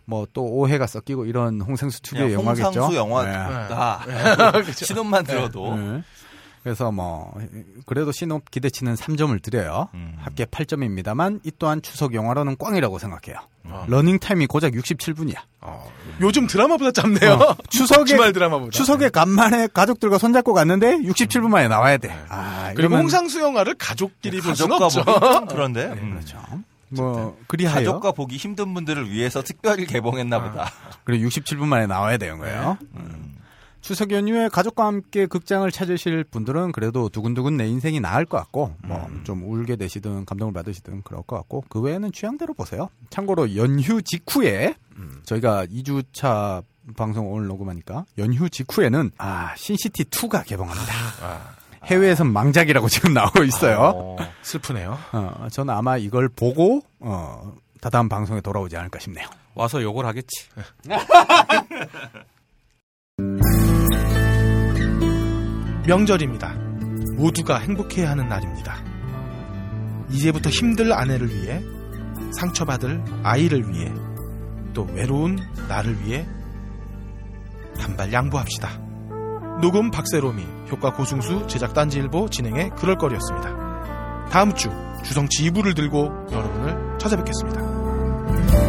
뭐 또 오해가 섞이고 이런 홍상수 특유의 영화겠죠. 홍상수 네. 영화다. 시놉만 들어도. 네. 그래서 뭐 그래도 시놉 기대치는 3점을 드려요. 음. 합계 8점입니다만 이 또한 추석 영화로는 꽝이라고 생각해요. 어. 러닝 타임이 고작 67분이야. 어, 요즘 드라마보다 짧네요. 어, 추석에 주말 드라마보다. 추석에 간만에 가족들과 손잡고 갔는데 67분 만에 나와야 돼. 아, 그리고 이러면- 홍상수 영화를 가족끼리 볼 수는 가족과 없죠. 그런데. 음. 그렇죠. 뭐 그리하여 가족과 보기 힘든 분들을 위해서 특별히 개봉했나 보다. 그리고 67분 만에 나와야 되는 거예요. 음. 추석 연휴에 가족과 함께 극장을 찾으실 분들은 그래도 두근두근 내 인생이 나을 것 같고 뭐좀 울게 되시든 감동을 받으시든 그럴 것 같고 그 외에는 취향대로 보세요. 참고로 연휴 직후에 저희가 2주차 방송 오늘 녹음하니까 연휴 직후에는 아 신시티 2가 개봉합니다. 해외에선 망작이라고 지금 나오고 있어요. 어. 슬프네요. 어, 저는 아마 이걸 보고 어, 다다음 방송에 돌아오지 않을까 싶네요. 와서 욕을 하겠지. 명절입니다. 모두가 행복해야 하는 날입니다. 이제부터 힘들 아내를 위해, 상처받을 아이를 위해, 또 외로운 나를 위해 단발 양보합시다. 녹음 박세롬이 효과 고승수 제작 단지일보 진행의 그럴거리였습니다. 다음 주 주성치 2부를 들고 여러분을 찾아뵙겠습니다.